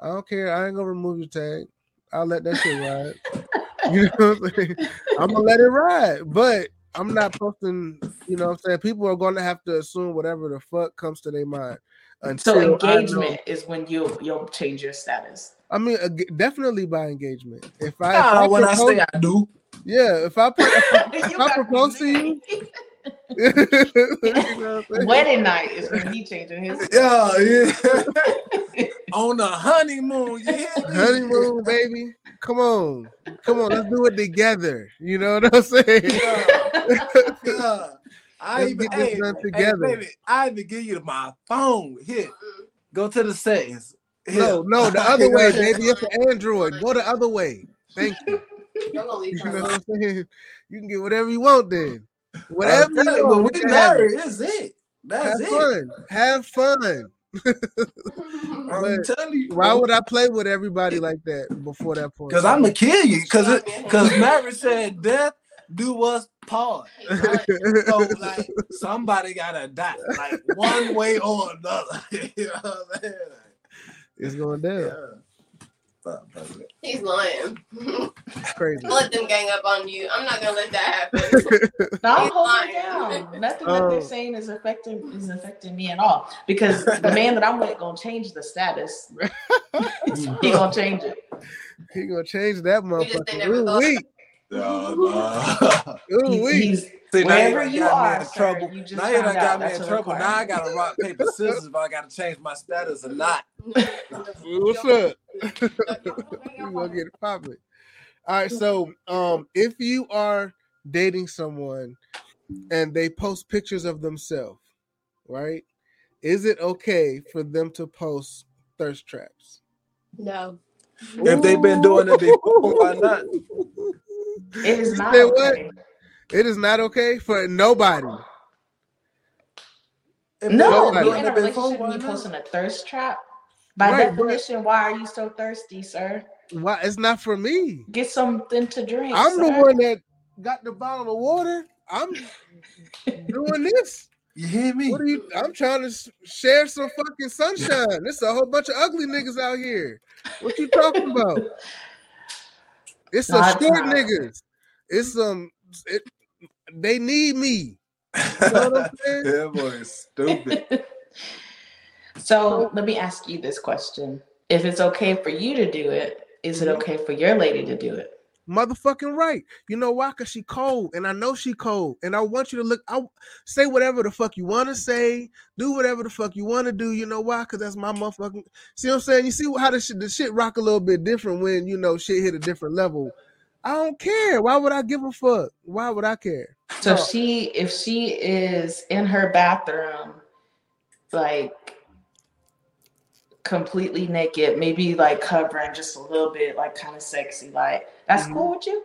I don't care. I ain't gonna remove your tag. I'll let that shit ride. (laughs) You know what I'm saying? I'm gonna let it ride, but I'm not posting. You know what I'm saying? People are gonna have to assume whatever the fuck comes to their mind. So Until I know- engagement is when you you'll change your status. I mean, definitely by engagement. If I, if I when I say I do, yeah, if I pro- if (laughs) You I propose to you, you know what I'm saying? Wedding night is when he changing his. yeah, yeah. (laughs) On the honeymoon, yeah. honeymoon, baby. Come on, come on, let's do it together. You know what I'm saying? Yeah, yeah. I even, get hey, hey, together. baby, I even give you my phone. Here, go to the settings. Here. No, no, the (laughs) other way, baby. It's an Android. Go the other way. Thank you. (laughs) You're gonna leave You know what. I'm saying? You can get whatever you want then. (laughs) Whatever I'm you want, when we we can have married, it. is it. That's Have it. fun. Have fun. I'm telling you. Why would I play with everybody like that before that point? Because I'm gonna kill you. Because Stop it, it. because Mary said death do us part. (laughs) Right? so like somebody gotta die, like one way or another. (laughs) you know what I'm saying? it's going down. Yeah. Fuck, fuck it. He's lying. Crazy. (laughs) let them gang up on you. I'm not gonna let that happen. No, I'm He's holding lying. down. Nothing that Oh. they're saying is affecting is affecting me at all. Because the man that I'm with gonna change the status. he gonna change it. he gonna change that We just ain't motherfucker. never Ooh thought wee. No, no. Ooh He's, wee. See, Wherever you are, in sir, trouble. you just now you done found got out me in trouble. Now I gotta rock paper scissors if I gotta change my status or not. (laughs) What's up? we (laughs) gonna get it popping. All right, so um, if you are dating someone and they post pictures of themselves, right? Is it okay for them to post thirst traps? No. If they've been doing it before, why not? (laughs) It is not said what? okay. It is not okay for nobody. If No, they've you're in a relationship and you posting a thirst trap. By Right, but- definition, why are you so thirsty, sir? Why? It's not for me. Get something to drink. I'm the one that got the bottle of water. I'm (laughs) doing this. You hear me? What are you? I'm trying to share some fucking sunshine. There's a whole bunch of ugly niggas out here. What you talking about? (laughs) It's some Nah, it's short not. niggas. It's some. It, they need me. You know what I'm (laughs) saying? that boy is stupid. (laughs) So let me ask you this question: If it's okay for you to do it, is it Mhm. okay for your lady to do it? Motherfucking right. You know why? Cause she cold, and I know she cold, and I want you to look. I say whatever the fuck you want to say, do whatever the fuck you want to do. You know why? Cause that's my motherfucking. See what I'm saying? You see how the shit, the shit rock a little bit different when you know shit hit a different level. I don't care. Why would I give a fuck? Why would I care? So if she if she is in her bathroom, like completely naked, maybe like covering just a little bit, like kind of sexy, like that's Mhm. cool with you.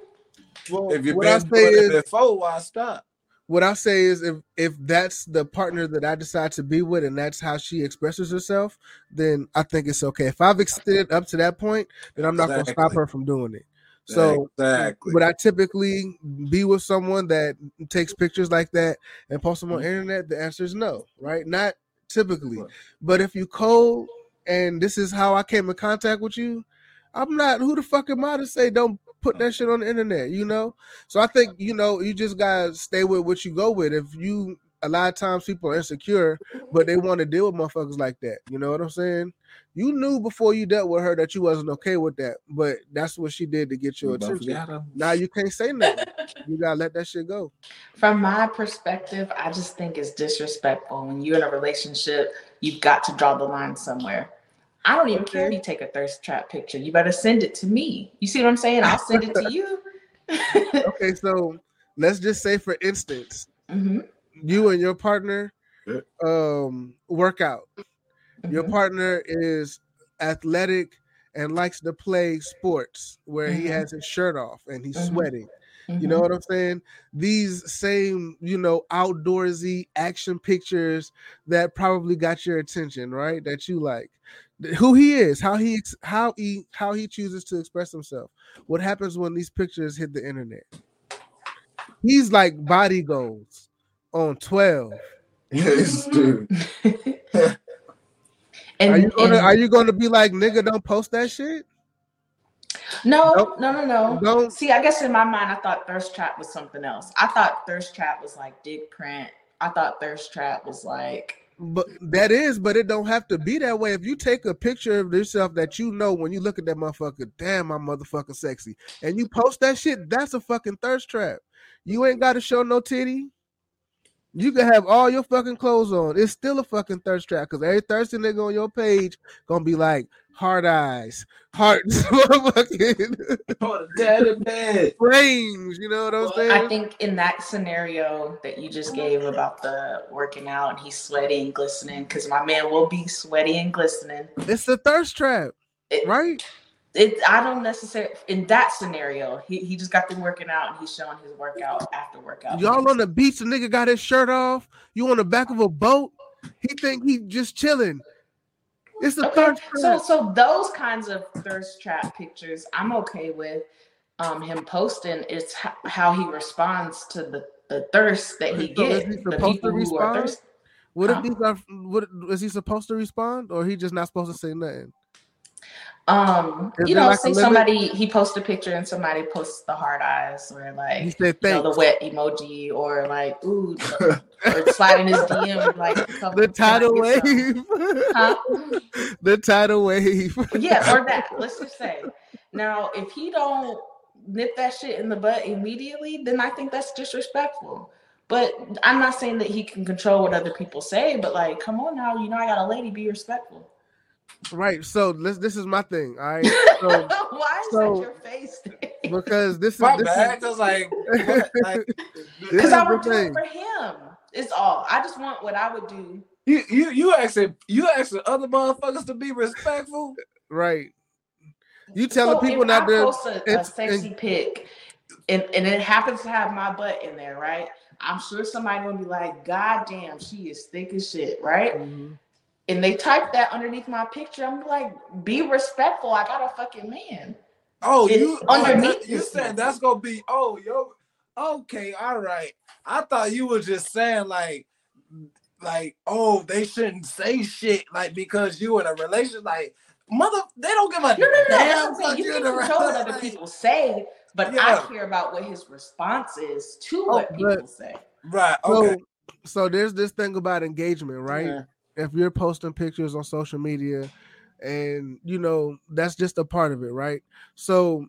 Well, If you've what I been say doing is, it before, why stop? what I say is, if if that's the partner that I decide to be with, and that's how she expresses herself, then I think it's okay. If I've extended up to that point, then I'm not gonna stop her from doing it. So exactly. would I typically be with someone that takes pictures like that and post them on Mm-hmm. internet? The answer is no, right? Not typically. But if you cold and this is how I came in contact with you, I'm not who the fuck am I to say don't put that shit on the internet, you know? So I think, you know, you just gotta stay with what you go with. If you a lot of times people are insecure, but they want to deal with motherfuckers like that. You know what I'm saying? You knew before you dealt with her that you wasn't okay with that, but that's what she did to get your You attention. Now you can't say nothing. (laughs) You gotta let that shit go. From my perspective, I just think it's disrespectful when you're in a relationship. You've got to draw the line somewhere. I don't even care if you take a thirst trap picture. You better send it to me. You see what I'm saying? I'll send it to you. (laughs) Okay, so let's just say for instance, hmm you and your partner Yeah. um work out. Your Mhm. partner is athletic and likes to play sports where he Mhm. has his shirt off and he's Mhm. sweating. You know what I'm saying? These same, you know, outdoorsy action pictures that probably got your attention, right? That you like. Th- Who he is, how he how he how he chooses to express himself. What happens when these pictures hit the internet? He's like body goals on 12. Yes, dude. (laughs) and, Are you gonna and- are you gonna be like nigga don't post that shit? no, Nope. no, no, no. Don't See, I guess in my mind, I thought thirst trap was something else. I thought thirst trap was like dick print. I thought thirst trap was like But that is, but it don't have to be that way. If you take a picture of yourself that you know when you look at that motherfucker, damn, my motherfucker sexy, and you post that shit, that's a fucking thirst trap. You ain't got to show no titty. You can have all your fucking clothes on. It's still a fucking thirst trap because every thirsty nigga on your page gonna be like hard eyes, hearts, (laughs) motherfucking daddy bed. You know what I'm Well, saying? I think in that scenario that you just gave about the working out and he's sweaty and glistening, because my man will be sweaty and glistening. it's the thirst trap, It- right? it I don't necessarily in that scenario. He, he just got them working out and he's showing his workout after workout. Y'all on the beach, the nigga got his shirt off. You on the back of a boat. He think he just chilling. It's the Okay, third so so those kinds of thirst trap pictures, I'm okay with um him posting. It's h- how he responds to the the thirst that he So is gets. he The supposed to people who are respond? thirsty. What if these are? What is he supposed to respond, or he just not supposed to say nothing? Um, Is you know, like limit? somebody he posts a picture and somebody posts the hard eyes or like He said you know, the wet emoji or like ooh or (laughs) slide in his DM like (laughs) The tidal wave. Huh? (laughs) the tidal wave. yeah, or that. Let's just say. Now, if he don't nip that shit in the butt immediately, then I think that's disrespectful. But I'm not saying that he can control what other people say, but like, come on now, you know I got a lady, be respectful. Right. So this this is my thing. All right. (laughs) So Why is so- that your face? because this is My this bad, is, cause like, (laughs) what? like This Because I would do it for him. It's all. I just want what I would do. you you you asking you asking other motherfuckers to be respectful. right. You telling So people if not I to. post a, a it's- sexy pic, and, and it happens to have my butt in there, right? I'm sure somebody gonna be like, "God damn, she is thick as shit," right? Mhm. And they typed that underneath my picture. I'm like, "Be respectful. I got a fucking man." Oh, It's you oh, underneath oh, you this saying that's gonna be oh yo okay all right. I thought you were just saying like like oh they shouldn't say shit like because you in a relationship like mother they don't give a No, no, no. damn That's what I'm saying. about You you can control what other people say, but Yeah. I care about what his response is to Oh, what people but- say. Right. So Okay. so there's this thing about engagement, right? Yeah. If you're posting pictures on social media and you know that's just a part of it right? So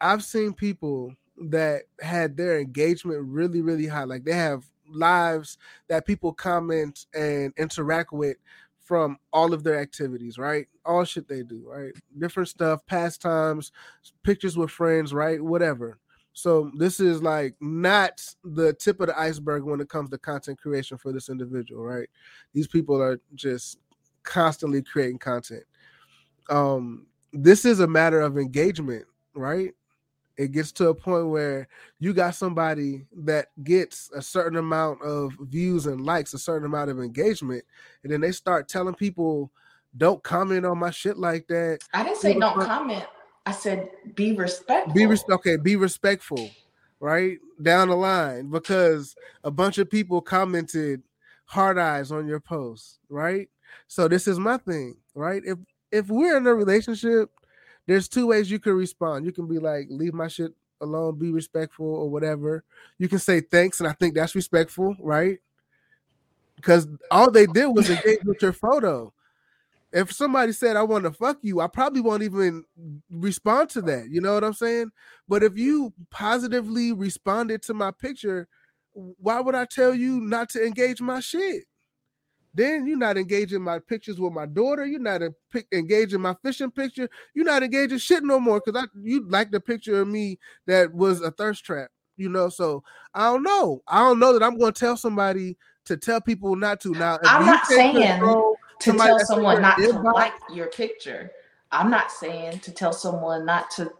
i've seen people that had their engagement really really high like they have lives that people comment and interact with from all of their activities right? All shit they do right? Different stuff pastimes pictures with friends right? Whatever so this is like not the tip of the iceberg when it comes to content creation for this individual right? These people are just constantly creating content. Um this is a matter of engagement right? It gets to a point where you got somebody that gets a certain amount of views and likes a certain amount of engagement and then they start telling people don't comment on my shit like that. I didn't say don't comment. I said be respectful. be res- okay be respectful right? Down the line because a bunch of people commented hard eyes on your post right? So this is my thing right? If if we're in a relationship there's two ways you can respond. You can be like leave my shit alone be respectful or whatever. You can say thanks and i think that's respectful right? Because all they did was engage with your photo if somebody said I want to fuck you, I probably won't even respond to that. You know what I'm saying? But if you positively responded to my picture, why would I tell you not to engage my shit? Then you're not engaging my pictures with my daughter. You're not a, pic- engaging my fishing picture. You're not engaging shit no more because I you like the picture of me that was a thirst trap. You know, so I don't know. I don't know that I'm going to tell somebody to tell people not to. Now, I'm not saying control to somebody tell someone not to inbox- like your picture. I'm not saying to tell someone not to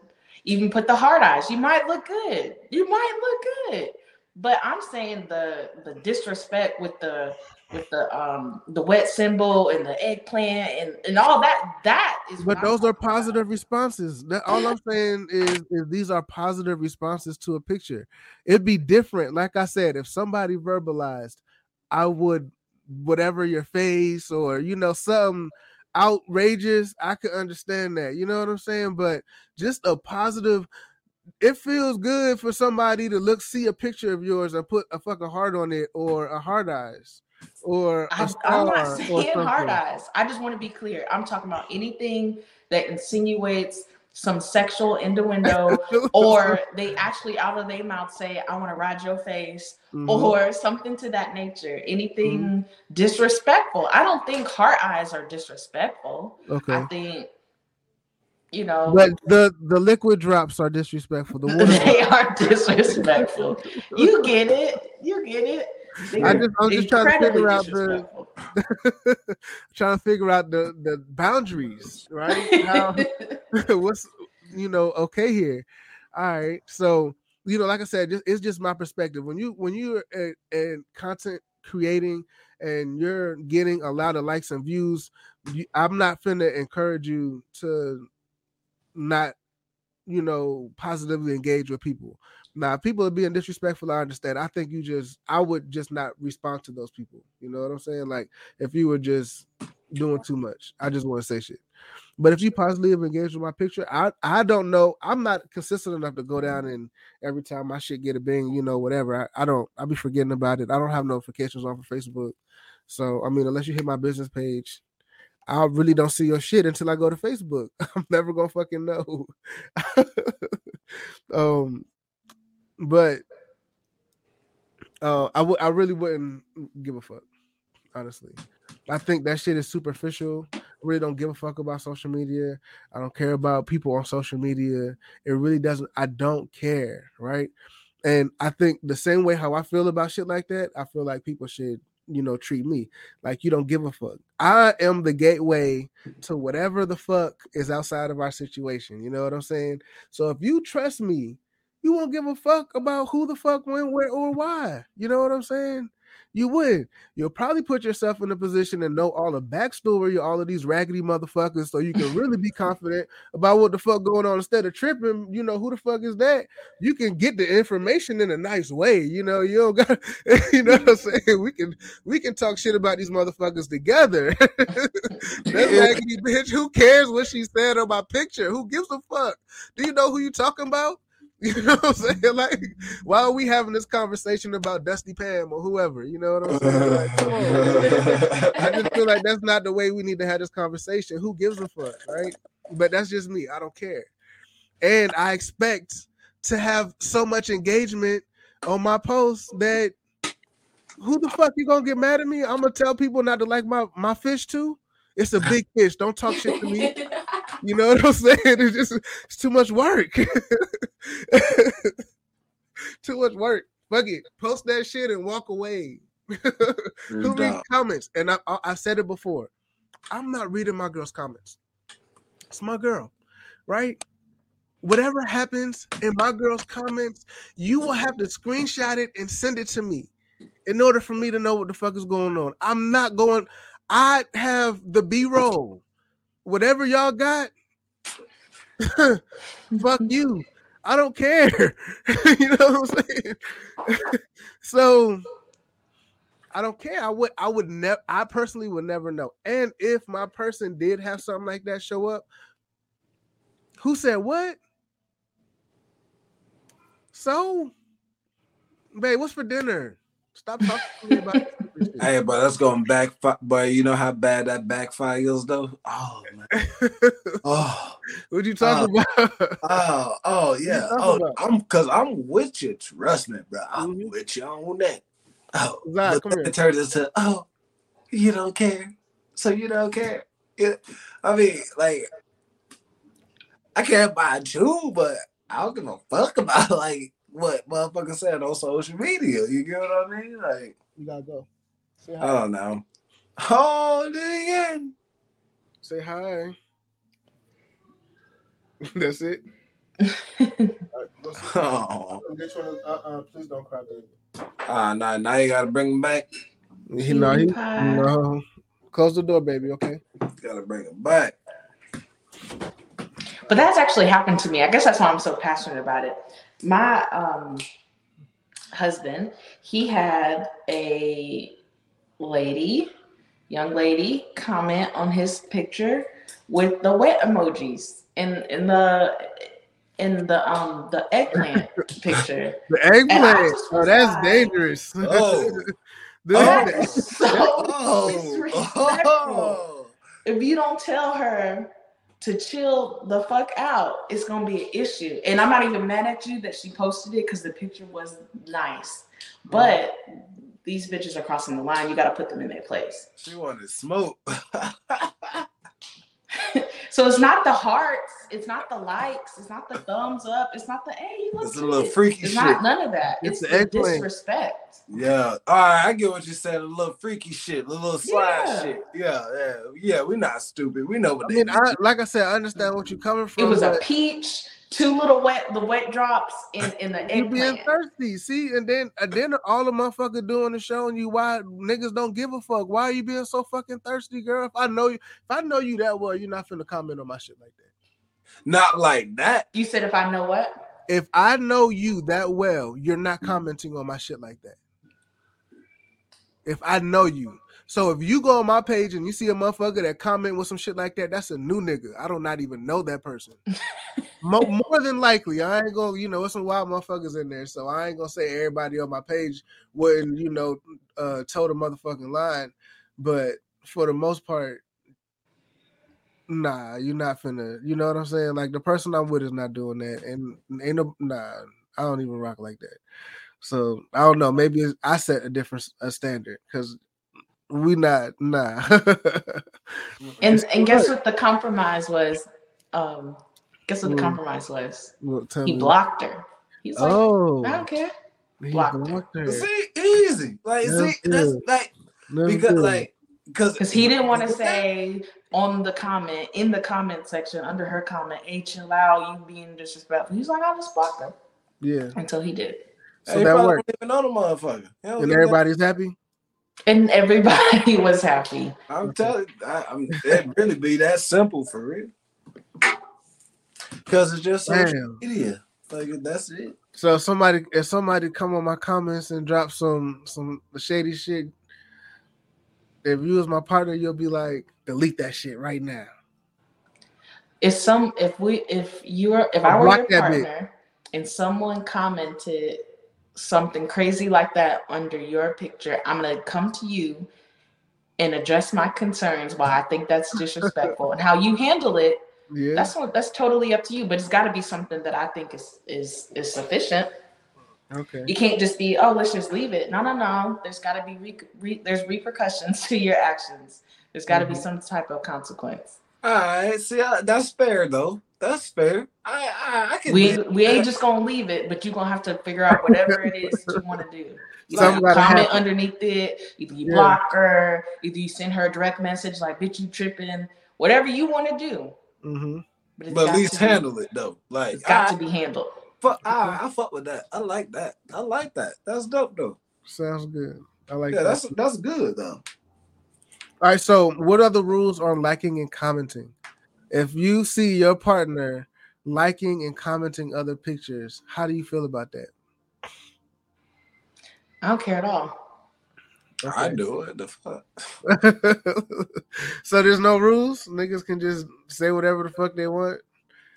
even put the hard eyes. You might look good. You might look good. But I'm saying the the disrespect with the with the um the wet symbol and the eggplant and, and all that that is what But I'm those are talking about. positive responses. That all I'm saying is, is these are positive responses to a picture. It'd be different, like I said, if somebody verbalized, I would whatever your face or you know something outrageous. I could understand that. You know what I'm saying? But just a positive. It feels good for somebody to look see a picture of yours and put a fucking heart on it or a hard eyes or I, I'm not saying hard eyes. I just want to be clear. I'm talking about anything that insinuates some sexual innuendo (laughs) or they actually out of their mouth say, I want to ride your face, Mhm. or something to that nature. Anything disrespectful. I don't think heart eyes are disrespectful. okay. I think, you know, But the the liquid drops are disrespectful. The (laughs) water they are disrespectful. You get it. You get it. They i just i'm just trying to figure out the. (laughs) trying to figure out the the boundaries, right? How, (laughs) (laughs) what's you know okay here? All right, so you know, like I said, it's just my perspective. When you when you're in content creating and you're getting a lot of likes and views, you, I'm not finna encourage you to not, you know, positively engage with people. Now, people are being disrespectful, I understand. I think you just, I would just not respond to those people. You know what I'm saying? Like, if you were just doing too much, I just want to say shit. But if you positively engage with my picture, I I don't know. I'm not consistent enough to go down and every time my shit get a bing, you know, whatever. I, I don't. I'll be forgetting about it. I don't have notifications on for Facebook. So I mean, unless you hit my business page, I really don't see your shit until I go to Facebook. (laughs) I'm never gonna fucking know. (laughs) um, but uh, I would I really wouldn't give a fuck, honestly. I think that shit is superficial. I really don't give a fuck about social media. I don't care about people on social media. It really doesn't. I don't care, right? And I think the same way how I feel about shit like that, I feel like people should, you know, treat me like you don't give a fuck. I am the gateway to whatever the fuck is outside of our situation. You know what I'm saying? So if you trust me, you won't give a fuck about who the fuck went where or why. You know what I'm saying? You would. You'll probably put yourself in a position to know all the backstory of all of these raggedy motherfuckers so you can really be confident about what the fuck going on instead of tripping. You know, who the fuck is that? You can get the information in a nice way. You know, you don't got (laughs) you know what I'm saying? We can we can talk shit about these motherfuckers together. (laughs) that raggedy bitch, who cares what she said on my picture? Who gives a fuck? Do you know who you talking about? (laughs) You know what I'm saying? Like, why are we having this conversation about Dusty Pam or whoever? You know what I'm saying? Like, come on. (laughs) I just feel like that's not the way we need to have this conversation. Who gives a fuck, right? But that's just me. I don't care. And I expect to have so much engagement on my posts that who the fuck you gonna get mad at me? I'm gonna tell people not to like my my fish too. It's a big fish. Don't talk shit to me. (laughs) You know what I'm saying? It's just it's too much work. (laughs) too much work. Fuck it. Post that shit and walk away. (laughs) Who reads comments? And I, I, I said it before. I'm not reading my girl's comments. It's my girl, right? Whatever happens in my girl's comments, you will have to screenshot it and send it to me in order for me to know what the fuck is going on. I'm not going. I have the B roll. Whatever y'all got, (laughs) fuck you. I don't care. (laughs) you know what I'm saying? (laughs) so I don't care. I would I would never I personally would never know. And if my person did have something like that show up, who said what? So, babe, what's for dinner? Stop talking to me about Hey, but that's going back. But you know how bad that backfires though. Oh man. (laughs) oh, what you talking uh, about? (laughs) Oh, oh yeah. Oh, about? I'm because I'm with you. Trust me, bro. I'm mm-hmm. with you on that. Oh, Zach, come it turns into oh, you don't care, so you don't care. Yeah, I mean, like, I care about you, but I don't give a fuck about like what motherfucker said on social media. You get what I mean? Like, you gotta go. Say hi. I don't know. Hold it in. Say hi. (laughs) That's it. (laughs) oh. Uh, uh, please don't cry, baby. Ah, uh, nah, now you gotta bring him back. He, no, he, no. Close the door, baby. Okay. Gotta bring him back. But that's actually happened to me. I guess that's why I'm so passionate about it my um, husband, he had a lady, young lady, comment on his picture with the wet emojis in in the in the um the eggplant (laughs) picture. The eggplant. Oh, that's dangerous. (laughs) Oh. that so oh. (laughs) oh. If you don't tell her to chill the fuck out, it's gonna be an issue. And I'm not even mad at you that she posted it because the picture was nice. But these bitches are crossing the line. You got to put them in their place. She wanted smoke. (laughs) (laughs) so it's not the hearts It's not the likes. It's not the thumbs up. It's not the hey, you look It's a little freaky It's shit. not none of that. It's It's, the the eggplant. disrespect. Yeah. All right, I get what you said. A little freaky shit, a little slide Yeah. shit. Yeah, yeah, yeah. We're not stupid. We know what I they mean, do. I like I said, I understand what you're coming from. It was a peach, two little wet, the wet drops in in the egg. (laughs) you being eggplant. thirsty, see, and then and then all the motherfucker doing is showing you why niggas don't give a fuck. Why are you being so fucking thirsty, girl? If I know you, if I know you that well, you're not finna comment on my shit like that. Not like that. You said if I know what? If I know you that well, you're not commenting on my shit like that. If I know you. So if you go on my page and you see a motherfucker that comment with some shit like that, that's a new nigga. I do not not even know that person. (laughs) Mo- more than likely, I ain't gonna, you know, it's some wild motherfuckers in there, so I ain't gonna say everybody on my page wouldn't, you know, uh, toe the motherfucking line. But for the most part, nah, you're not finna. You know what I'm saying? Like the person I'm with is not doing that, and ain't no nah. I don't even rock like that. So I don't know. Maybe it's- I set a different a standard because we not nah. (laughs) And and guess what the compromise was? Um, guess what the Mm. compromise was? Well, tell He me. blocked her. He's like, Oh, I don't care. he blocked her. blocked her. See, easy. Like, That's see, that's like That's because good. like because Because he didn't want to say on the comment, in the comment section, under her comment, hey, chill out, you being disrespectful. He's like, I just blocked him." yeah. until he did. So Hey, that worked, even know the motherfucker. He and give a everybody's happy. And everybody (laughs) was happy. I'm telling I, I'm it really be that simple for real. Because it's just social media. Like that's it. So if somebody if somebody come on my comments and drop some some shady shit, if you was my partner, you'll be like, delete that shit right now. If some, if we, if you're, if I I'll were your partner and someone commented something crazy like that under your picture, I'm gonna come to you and address my concerns why I think that's disrespectful and how you handle it. Yeah. That's what that's totally up to you, but it's got to be something that I think is is is sufficient. Okay. You can't just be, oh, let's just leave it. No, no, no. There's got to be re- re- there's repercussions (laughs) to your actions. There's got to be Mhm. some type of consequence. All right, see, I, that's fair though. That's fair. I I, I can. We live with we ain't just gonna leave it, but you're gonna have to figure out whatever it is that you want to do. (laughs) You Something gotta gotta comment happen. underneath it. Either you Yeah. block her, either you send her a direct message like "bitch, you tripping," whatever you want to do. Mm-hmm. But, but at least to be- handle it though. Like It's got I, to be handled. Fuck, I, I fuck with that. I like that. I like that. That's dope though. Sounds good. I like yeah, that. that's that's good though. All right. So, what are the rules on liking and commenting? If you see your partner liking and commenting other pictures, how do you feel about that? I don't care at all. I do it. The fuck. (laughs) so there's no rules. Niggas can just say whatever the fuck they want.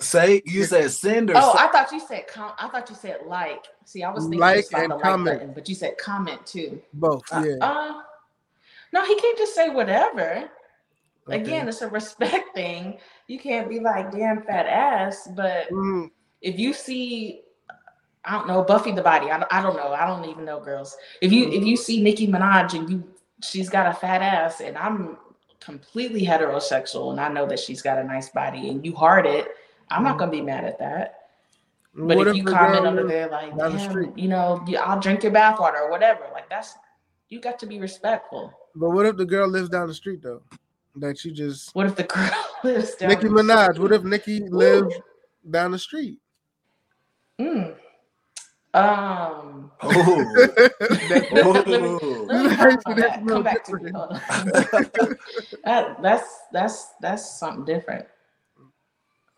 Say you said send or Oh, say- I thought you said com- I thought you said like. See, I was thinking Like just about and the like button, but you said comment too. Both. Ah, Yeah. Uh, no, he can't just say whatever. Okay. Again, it's a respect (laughs) thing. You can't be like damn fat ass, but Mm, if you see I don't know Buffy the Body. I don't, I don't know. I don't even know girls. If you if you see Nicki Minaj and you she's got a fat ass and I'm completely heterosexual and I know that she's got a nice body and you heart it, I'm not Mhm. gonna be mad at that. But what if you comment girl under there like, down the street? you know, I'll drink your bathwater or whatever, like that's you got to be respectful. But what if the girl lives down the street though? That you just What if the (laughs) girl lives down Nicki the Minaj. street? What if Nicki lived down the street? Mm. Um. Oh. That- (laughs) let me, let me (laughs) That's come back. Come back to me. different. Hold on. that, that's that's that's something different.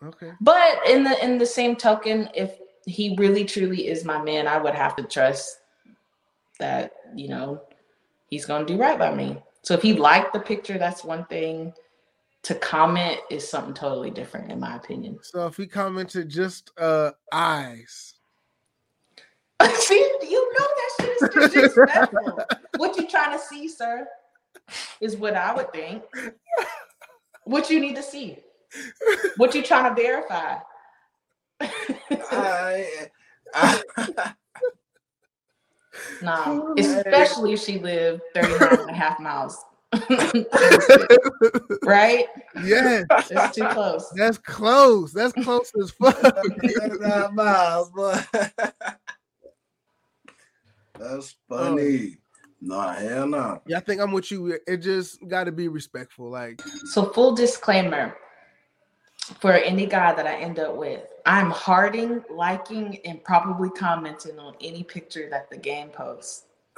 Okay. But in the in the same token, if he really truly is my man, I would have to trust that you know he's gonna do right by me. So if he liked the picture, that's one thing. To comment is something totally different, in my opinion. So if he commented just uh eyes, (laughs) See, you know that shit is (laughs) disrespectful. what you trying to see, sir? Is what I would think. What you need to see? What you trying to verify? I, I, (laughs) Nah, especially if she lived 39 and a half miles (laughs) right? yeah, It's too close. that's close. That's close as fuck. (laughs) Nine miles, boy. That's funny. Oh. No, hell no. yeah, I think I'm with you. It just got to be respectful. Like, So full disclaimer for any guy that I end up with, I'm hearting, liking, and probably commenting on any picture that the game posts. (laughs) (laughs)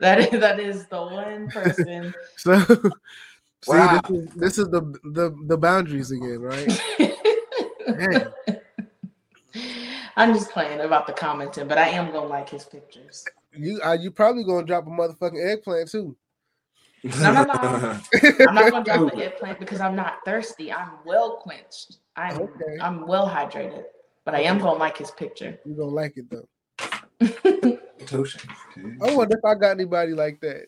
that is that is the one person. (laughs) so. See, Wow. this, is, this is the, the the boundaries again, right? I'm just playing about the commenting, but I am gonna like his pictures. You are you probably gonna drop a motherfucking eggplant too? No, no, no. I'm not (laughs) gonna drop the eggplant because I'm not thirsty. I'm well quenched. I'm Okay. I'm well hydrated, but I am gonna like his picture. You gonna like it though. (laughs) Touche. I wonder if I got anybody like that.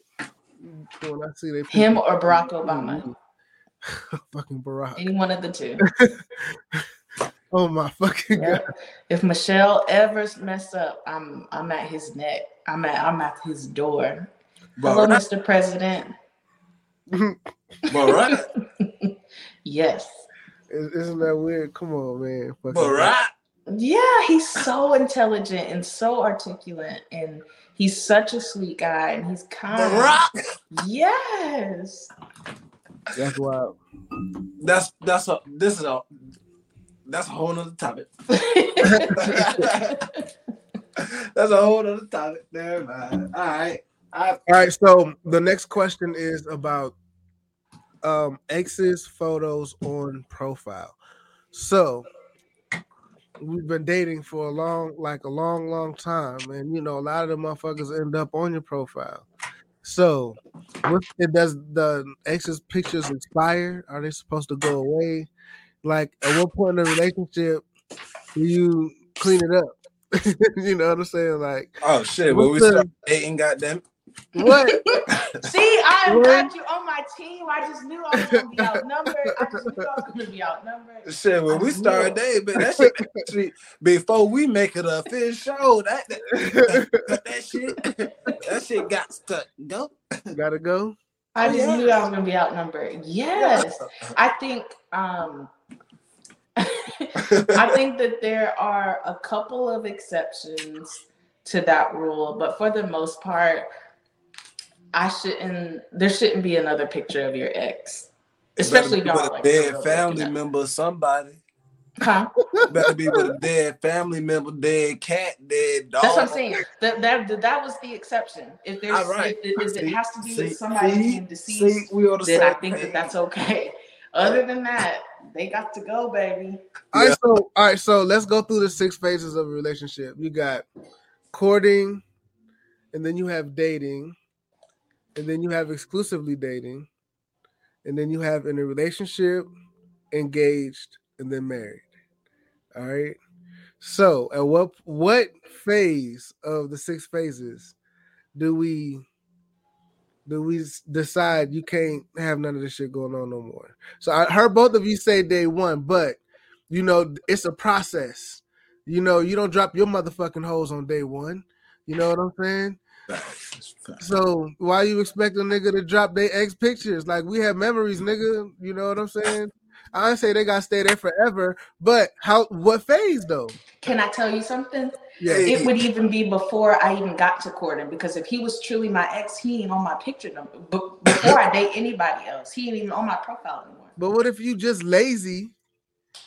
When I see they Him or Barack Obama, mm-hmm. (laughs) fucking Barack. any one of the two. Oh my fucking Yeah. god. If Michelle ever mess up, I'm I'm at his neck. I'm at I'm at his door. Hello, Barack. Mr. President. (laughs) Barack. (laughs) Yes. Is- Isn't that weird? Come on, man. Fucking Barack. Yeah, he's so intelligent and so articulate, and he's such a sweet guy, and he's kind. Barack. Yes. That's wild. That's that's a this is a that's a whole nother topic. (laughs) that's a whole nother topic. Never mind. All right. I, All right, so the next question is about um exes photos on profile. So we've been dating for a long, like a long, long time, and you know, a lot of the motherfuckers end up on your profile. So, what it does the exes pictures expire? Are they supposed to go away? Like, at what point in the relationship do you clean it up? (laughs) you know what I'm saying? Like, oh shit. When we What's the- start dating, goddamn. What? (laughs) See, I What? got you on my team. I just knew I was gonna be outnumbered. I just knew I was gonna be outnumbered. Shit, when we start day, but that shit actually before we make it official, that that, that, that shit that shit got to go. Gotta go. I Oh, just yeah. knew I was gonna be outnumbered. Yes. I think um (laughs) I think that there are a couple of exceptions to that rule, but for the most part, I shouldn't there shouldn't be another picture of your ex. Especially Better be y'all with like a dead real family breaking up. member, somebody. Huh? Better be with a dead family member, dead cat, dead dog. That's what I'm saying. That that that was the exception. If there's All right. if, if it See, has to be see, with somebody see, being deceased, See, we the then I same think that that's okay. (laughs) Other than that, they got to go, baby. All right, Yeah. so all right, so let's go through the six phases of a relationship. You got courting, and then you have dating, and then you have exclusively dating, and then you have in a relationship, engaged, and then married. All right. So, at what what phase of the six phases do we do we decide you can't have none of this shit going on no more? So I heard both of you say day one, but you know it's a process. You know you don't drop your motherfucking hoes on day one. You know what I'm saying? Facts, facts. So why you expect a nigga to drop their ex pictures? Like we have memories, nigga. You know what I'm saying? I don't say they gotta stay there forever, but how? What phase though? Can I tell you something? Yeah, Hey. It would even be before I even got to courting because if he was truly my ex, he ain't on my picture number. But before I date anybody else, he ain't even on my profile anymore. but what if you just lazy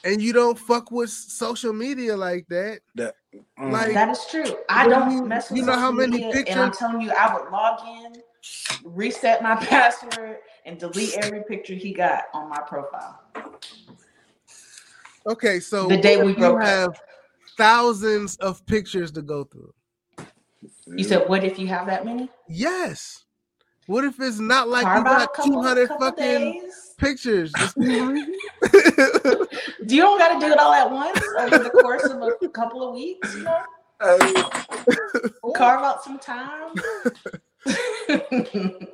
and you don't fuck with social media like that? Mm. Like- That is true. I do don't you- mess with you know how many media, and I'm telling you, I would log in, reset my (laughs) password, and delete every picture he got on my profile. Okay, so The day we broke you up. have thousands of pictures to go through. You said, what if you have that many? Yes. What if it's not like Carve you got two hundred fucking days. Pictures? You see what I mean? Do you don't got to do it all at once over the course of a couple of weeks? You know, Hey, (laughs) carve out some time. (laughs)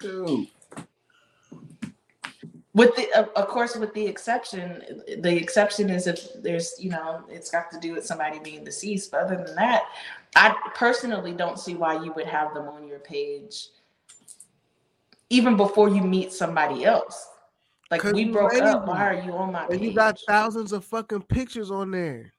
dude. with the of of course with the exception the exception is if there's you know it's got to do with somebody being deceased but other than that i personally don't see why you would have them on your page even before you meet somebody else. Like we broke up. why are you on my And page you got thousands of fucking pictures on there.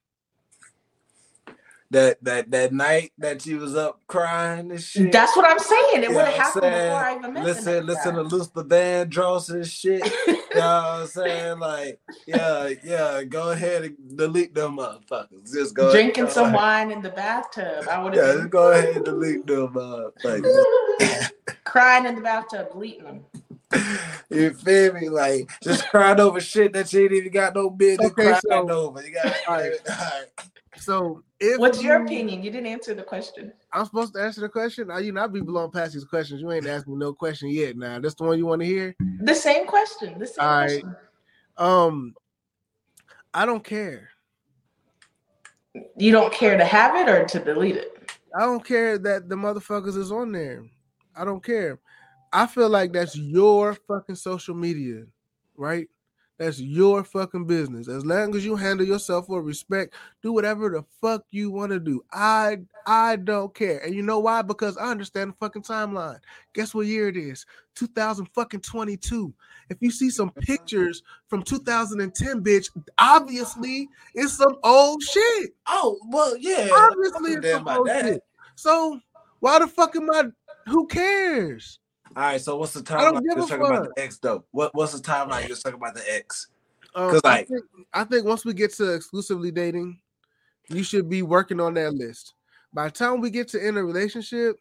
That that that night that she was up crying and shit. that's what i'm saying it would have what happened saying? before i even met listen, next listen guy. to Luther Vandross and shit. you know what I'm (laughs) saying? Like, yeah, yeah, go ahead and delete them motherfuckers. Just go drinking go some ahead. wine in the bathtub i would Yeah, have just been go ahead and delete them motherfuckers. (laughs) (laughs) crying in the bathtub deleting them You feel me? Like just crying over shit that you ain't even got no business Okay, crying so- over. You got All right. So if what's your you- opinion you didn't answer the question I'm supposed to answer the question. Are you not be blowing past these questions? You ain't asked me no question yet. Now, that's the one you want to hear. the same question the same All right. question Um, I don't care. You don't care to have it or to delete it. I don't care that the motherfuckers is on there. I don't care. I feel like that's your fucking social media, right? That's your fucking business. As long as you handle yourself with respect, do whatever the fuck you want to do. I I don't care. And you know why? Because I understand the fucking timeline. Guess what year it is? 2000 fucking 22. If you see some pictures from 2010, bitch, obviously it's some old shit. Oh, well, yeah. Obviously, it's some old that. shit. So why the fuck am I? Who cares? All right, so what's the timeline? You're talking about the ex though. What what's the timeline you're talking about the ex? Um, 'Cause, I, like- think, I think once we get to exclusively dating, you should be working on that list. By the time we get to in a relationship,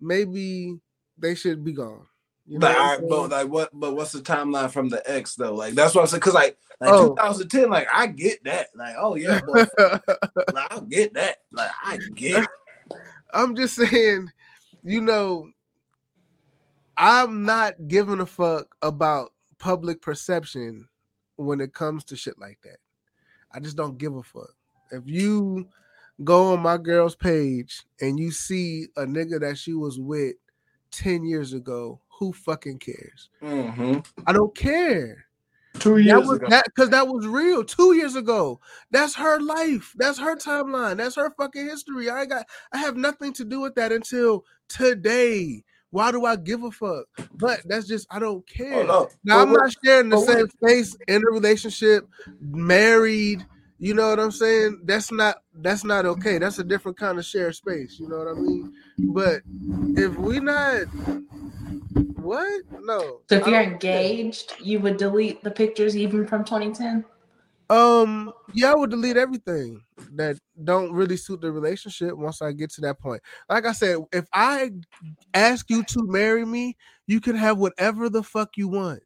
maybe they should be gone. You know But, all right, but like what but what's the timeline from the ex though? Like that's what I'm saying. Cause like like Oh. 2010, like I get that. Like, oh yeah, boy, (laughs) like, I get that. Like I get it. (laughs) I'm just saying, you know, I'm not giving a fuck about public perception when it comes to shit like that. I just don't give a fuck. If you go on my girl's page and you see a nigga that she was with 10 years ago, who fucking cares? Mhm. I don't care. Two That years was ago. that because that was real two years ago. That's her life. That's her timeline. That's her fucking history. I got I have nothing to do with that until today. Why do I give a fuck? But that's just I don't care. Oh, no. Now But I'm not sharing the but what- same space in a relationship, married. You know what I'm saying? That's not that's not okay. That's a different kind of shared space. You know what I mean? But if we not what? No. So if you're engaged, you would delete the pictures even from 2010. Um, yeah, I would delete everything that don't really suit the relationship once I get to that point. Like I said, if I ask you to marry me, you can have whatever the fuck you want.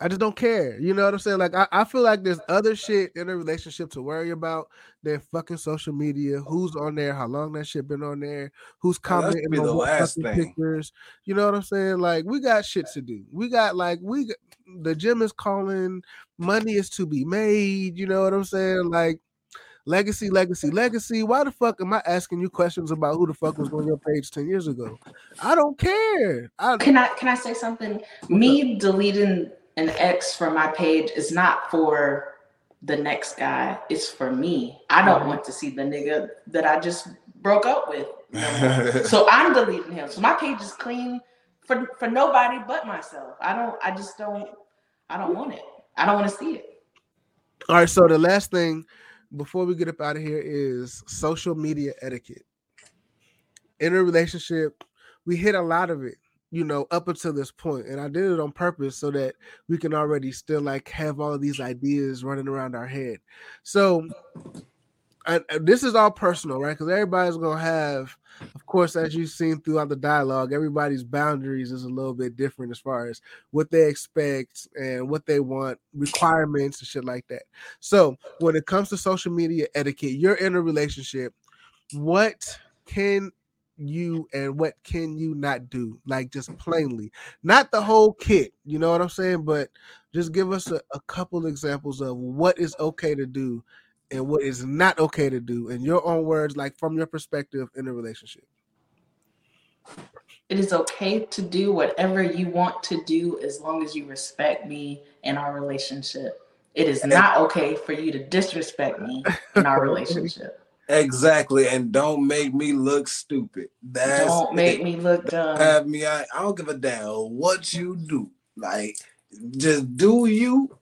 I just don't care. You know what I'm saying? Like I, I feel like there's other shit in a relationship to worry about than fucking social media. Who's on there? How long that shit been on there? Who's Oh, commenting on the last fucking thing. pictures? You know what I'm saying? Like we got shit to do. We got like we the gym is calling. Money is to be made. You know what I'm saying? Like legacy, legacy, legacy. Why the fuck am I asking you questions about who the fuck was on your page ten years ago? I don't care. I Can I can I say something? Me deleting an ex from my page is not for the next guy. It's for me. I don't mm-hmm. want to see the nigga that I just broke up with. (laughs) so I'm deleting him. So my page is clean for for nobody but myself. I don't. I just don't. I don't want it. I don't want to see it. All right, so the last thing before we get up out of here is social media etiquette. In a relationship, we hit a lot of it, you know, up until this point, and I did it on purpose so that we can already still like have all of these ideas running around our head. So, and this is all personal, right? Because everybody's gonna have, of course, as you've seen throughout the dialogue, everybody's boundaries is a little bit different as far as what they expect and what they want, requirements and shit like that. So when it comes to social media etiquette, you're in a relationship. What can you and what can you not do? Like just plainly, not the whole kit. You know what I'm saying? But just give us a, a couple examples of what is okay to do and what is not okay to do in your own words, like from your perspective in a relationship. It is okay to do whatever you want to do as long as you respect me and our relationship. It is not okay for you to disrespect me in our relationship. (laughs) Exactly, and don't make me look stupid. That's Don't make it. me look dumb. have me. I, I don't give a damn what you do. Like, just do you.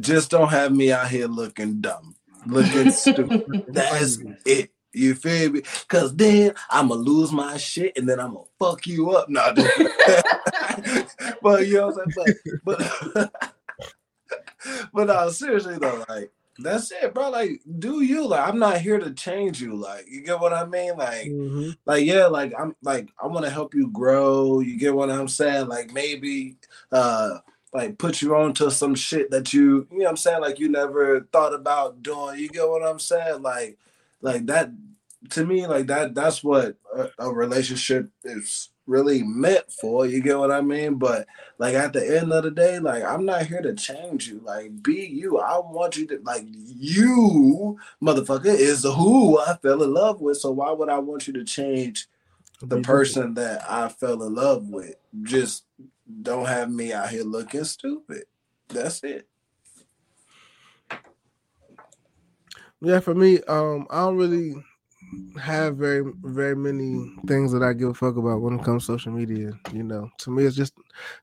Just don't have me out here looking dumb, looking (laughs) stupid. That's it. You feel me? Cause then I'ma lose my shit and then I'm gonna fuck you up. No, (laughs) but you know what I'm saying? But but (laughs) but no, seriously though, like that's it, bro. Like, do you like I'm not here to change you. Like, you get what I mean? Like, Mhm. like yeah, like I'm like I want to help you grow. You get what I'm saying? Like maybe uh like put you on to some shit that you you know what I'm saying like you never thought about doing. You get what I'm saying? Like like that to me like that that's what a, a relationship is really meant for. You get what I mean? But like at the end of the day, like I'm not here to change you. Like be you. I want you to like you motherfucker is who I fell in love with. So why would I want you to change the person that I fell in love with? Just don't have me out here looking stupid. That's it. Yeah, for me, um, I don't really have very very many things that I give a fuck about when it comes to social media. You know, to me, it's just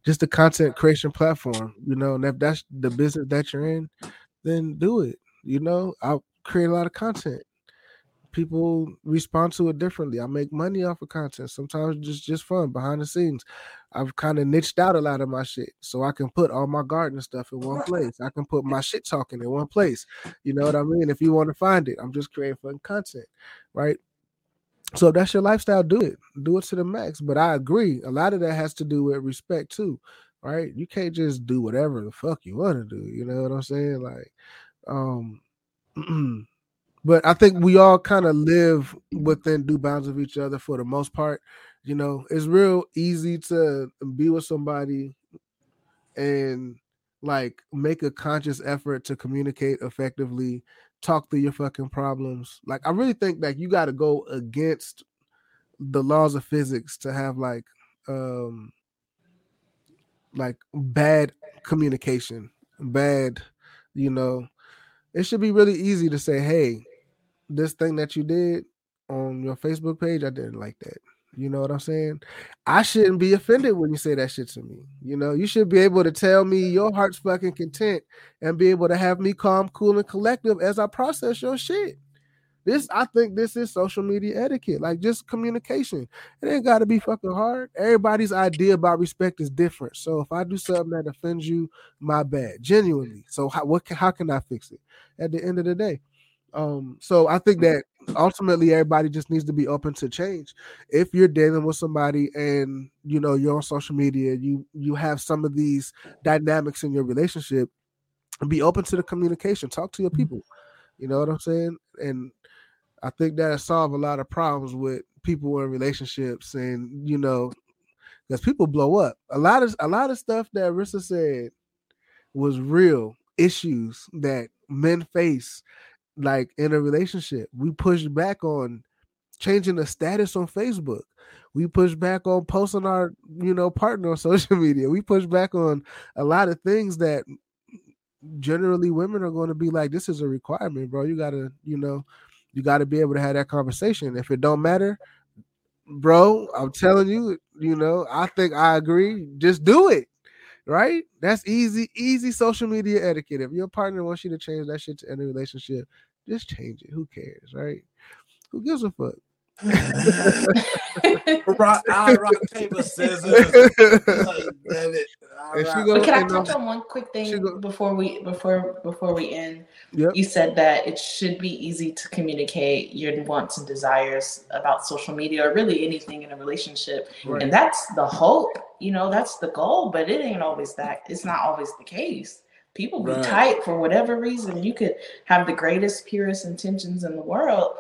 just a content creation platform. You know, and if that's the business that you're in, then do it. You know, I create a lot of content. People respond to it differently. I make money off of content. Sometimes just just fun behind the scenes. I've kind of niched out a lot of my shit, so I can put all my gardening stuff in one place. I can put my shit talking in one place. You know what I mean? If you want to find it, I'm just creating fun content, right? So if that's your lifestyle, do it. Do it to the max. But I agree, a lot of that has to do with respect too, right? You can't just do whatever the fuck you want to do. You know what I'm saying? Like, um, (clears throat) but I think we all kind of live within due bounds of each other for the most part. You know, it's real easy to be with somebody and like make a conscious effort to communicate effectively, talk through your fucking problems. Like I really think that you got to go against the laws of physics to have like um like bad communication, bad, you know, it should be really easy to say, "Hey, this thing that you did on your Facebook page, I didn't like that." You know what I'm saying? I shouldn't be offended when you say that shit to me. You know, you should be able to tell me your heart's fucking content and be able to have me calm, cool, and collective as I process your shit. This, I think, this is social media etiquette, like just communication. It ain't got to be fucking hard. Everybody's idea about respect is different. So if I do something that offends you, my bad, genuinely. So how what can, how can I fix it? At the end of the day, um, so I think that ultimately everybody just needs to be open to change. If you're dealing with somebody and you know you're on social media, you you have some of these dynamics in your relationship, be open to the communication. Talk to your mm-hmm. people. You know what I'm saying? And I think that'll solve a lot of problems with people in relationships, and you know, because people blow up. A lot of a lot of stuff that Rissa said was real issues that men face like in a relationship. We push back on changing the status on Facebook. We push back on posting our, you know, partner on (laughs) social media. We push back on a lot of things that generally women are going to be like, this is a requirement, bro. You gotta, you know, you gotta be able to have that conversation. If it don't matter, bro, I'm telling you, you know, I think I agree. Just do it. Right? That's easy, easy social media etiquette. If your partner wants you to change that shit to end a relationship, just change it. Who cares, right? Who gives a fuck? (laughs) rock, (laughs) I rock paper scissors. Like, damn it. I rock- go- can I touch um, on one quick thing go- before we before before we end? Yep. You said that it should be easy to communicate your wants and desires about social media or really anything in a relationship. Right. And that's the hope, you know, that's the goal, but it ain't always that. It's not always the case. People be Right. tight for whatever reason. You could have the greatest, purest intentions in the world,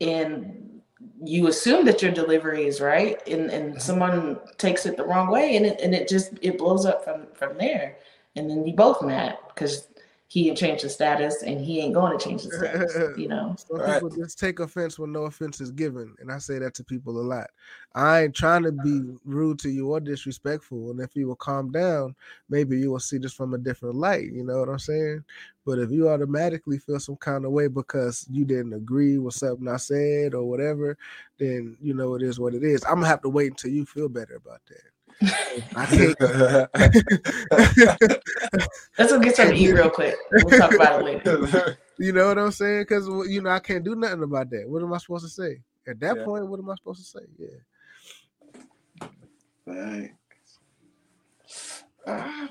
and you assume that your delivery is right, and, and mm-hmm. someone takes it the wrong way, and it and it just it blows up from from there, and then you both mad because he had changed his status and he ain't going to change his status, (laughs) you know. Some Right. people just take offense when no offense is given, and I say that to people a lot. I ain't trying to be rude to you or disrespectful, and if you will calm down, maybe you will see this from a different light. You know what I'm saying? But if you automatically feel some kind of way because you didn't agree with something I said or whatever, then you know it is what it is. I'm gonna have to wait until you feel better about that. I can't. (laughs) Let's go get something to eat real quick. We'll talk about it later. (laughs) You know what I'm saying? Because you know I can't do nothing about that. What am I supposed to say at that Yeah. point? What am I supposed to say? Yeah. Thanks. Ah,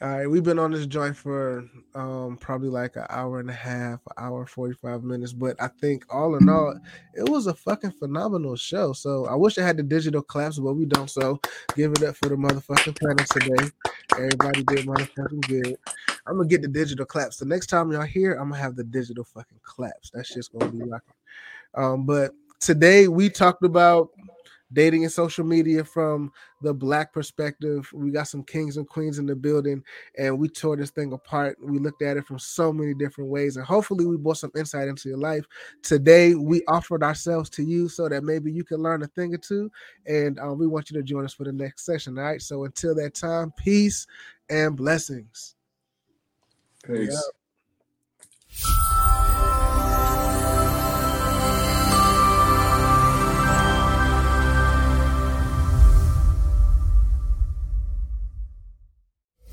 All right, we've been on this joint for um probably like an hour and a half, hour 45 minutes, but I think all in all, it was a fucking phenomenal show. So I wish I had the digital claps, but we don't. So give it up for the motherfucking panel today. Everybody did motherfucking good. I'm gonna get the digital claps. The next time y'all here, I'm gonna have the digital fucking claps. That shit's gonna be rocking. Um, but today we talked about dating and social media from the black perspective. We got some kings and queens in the building, and we tore this thing apart. We looked at it from so many different ways, and hopefully, we brought some insight into your life. Today, we offered ourselves to you so that maybe you can learn a thing or two, and um, we want you to join us for the next session. All right. So until that time, peace and blessings. Peace. Yeah.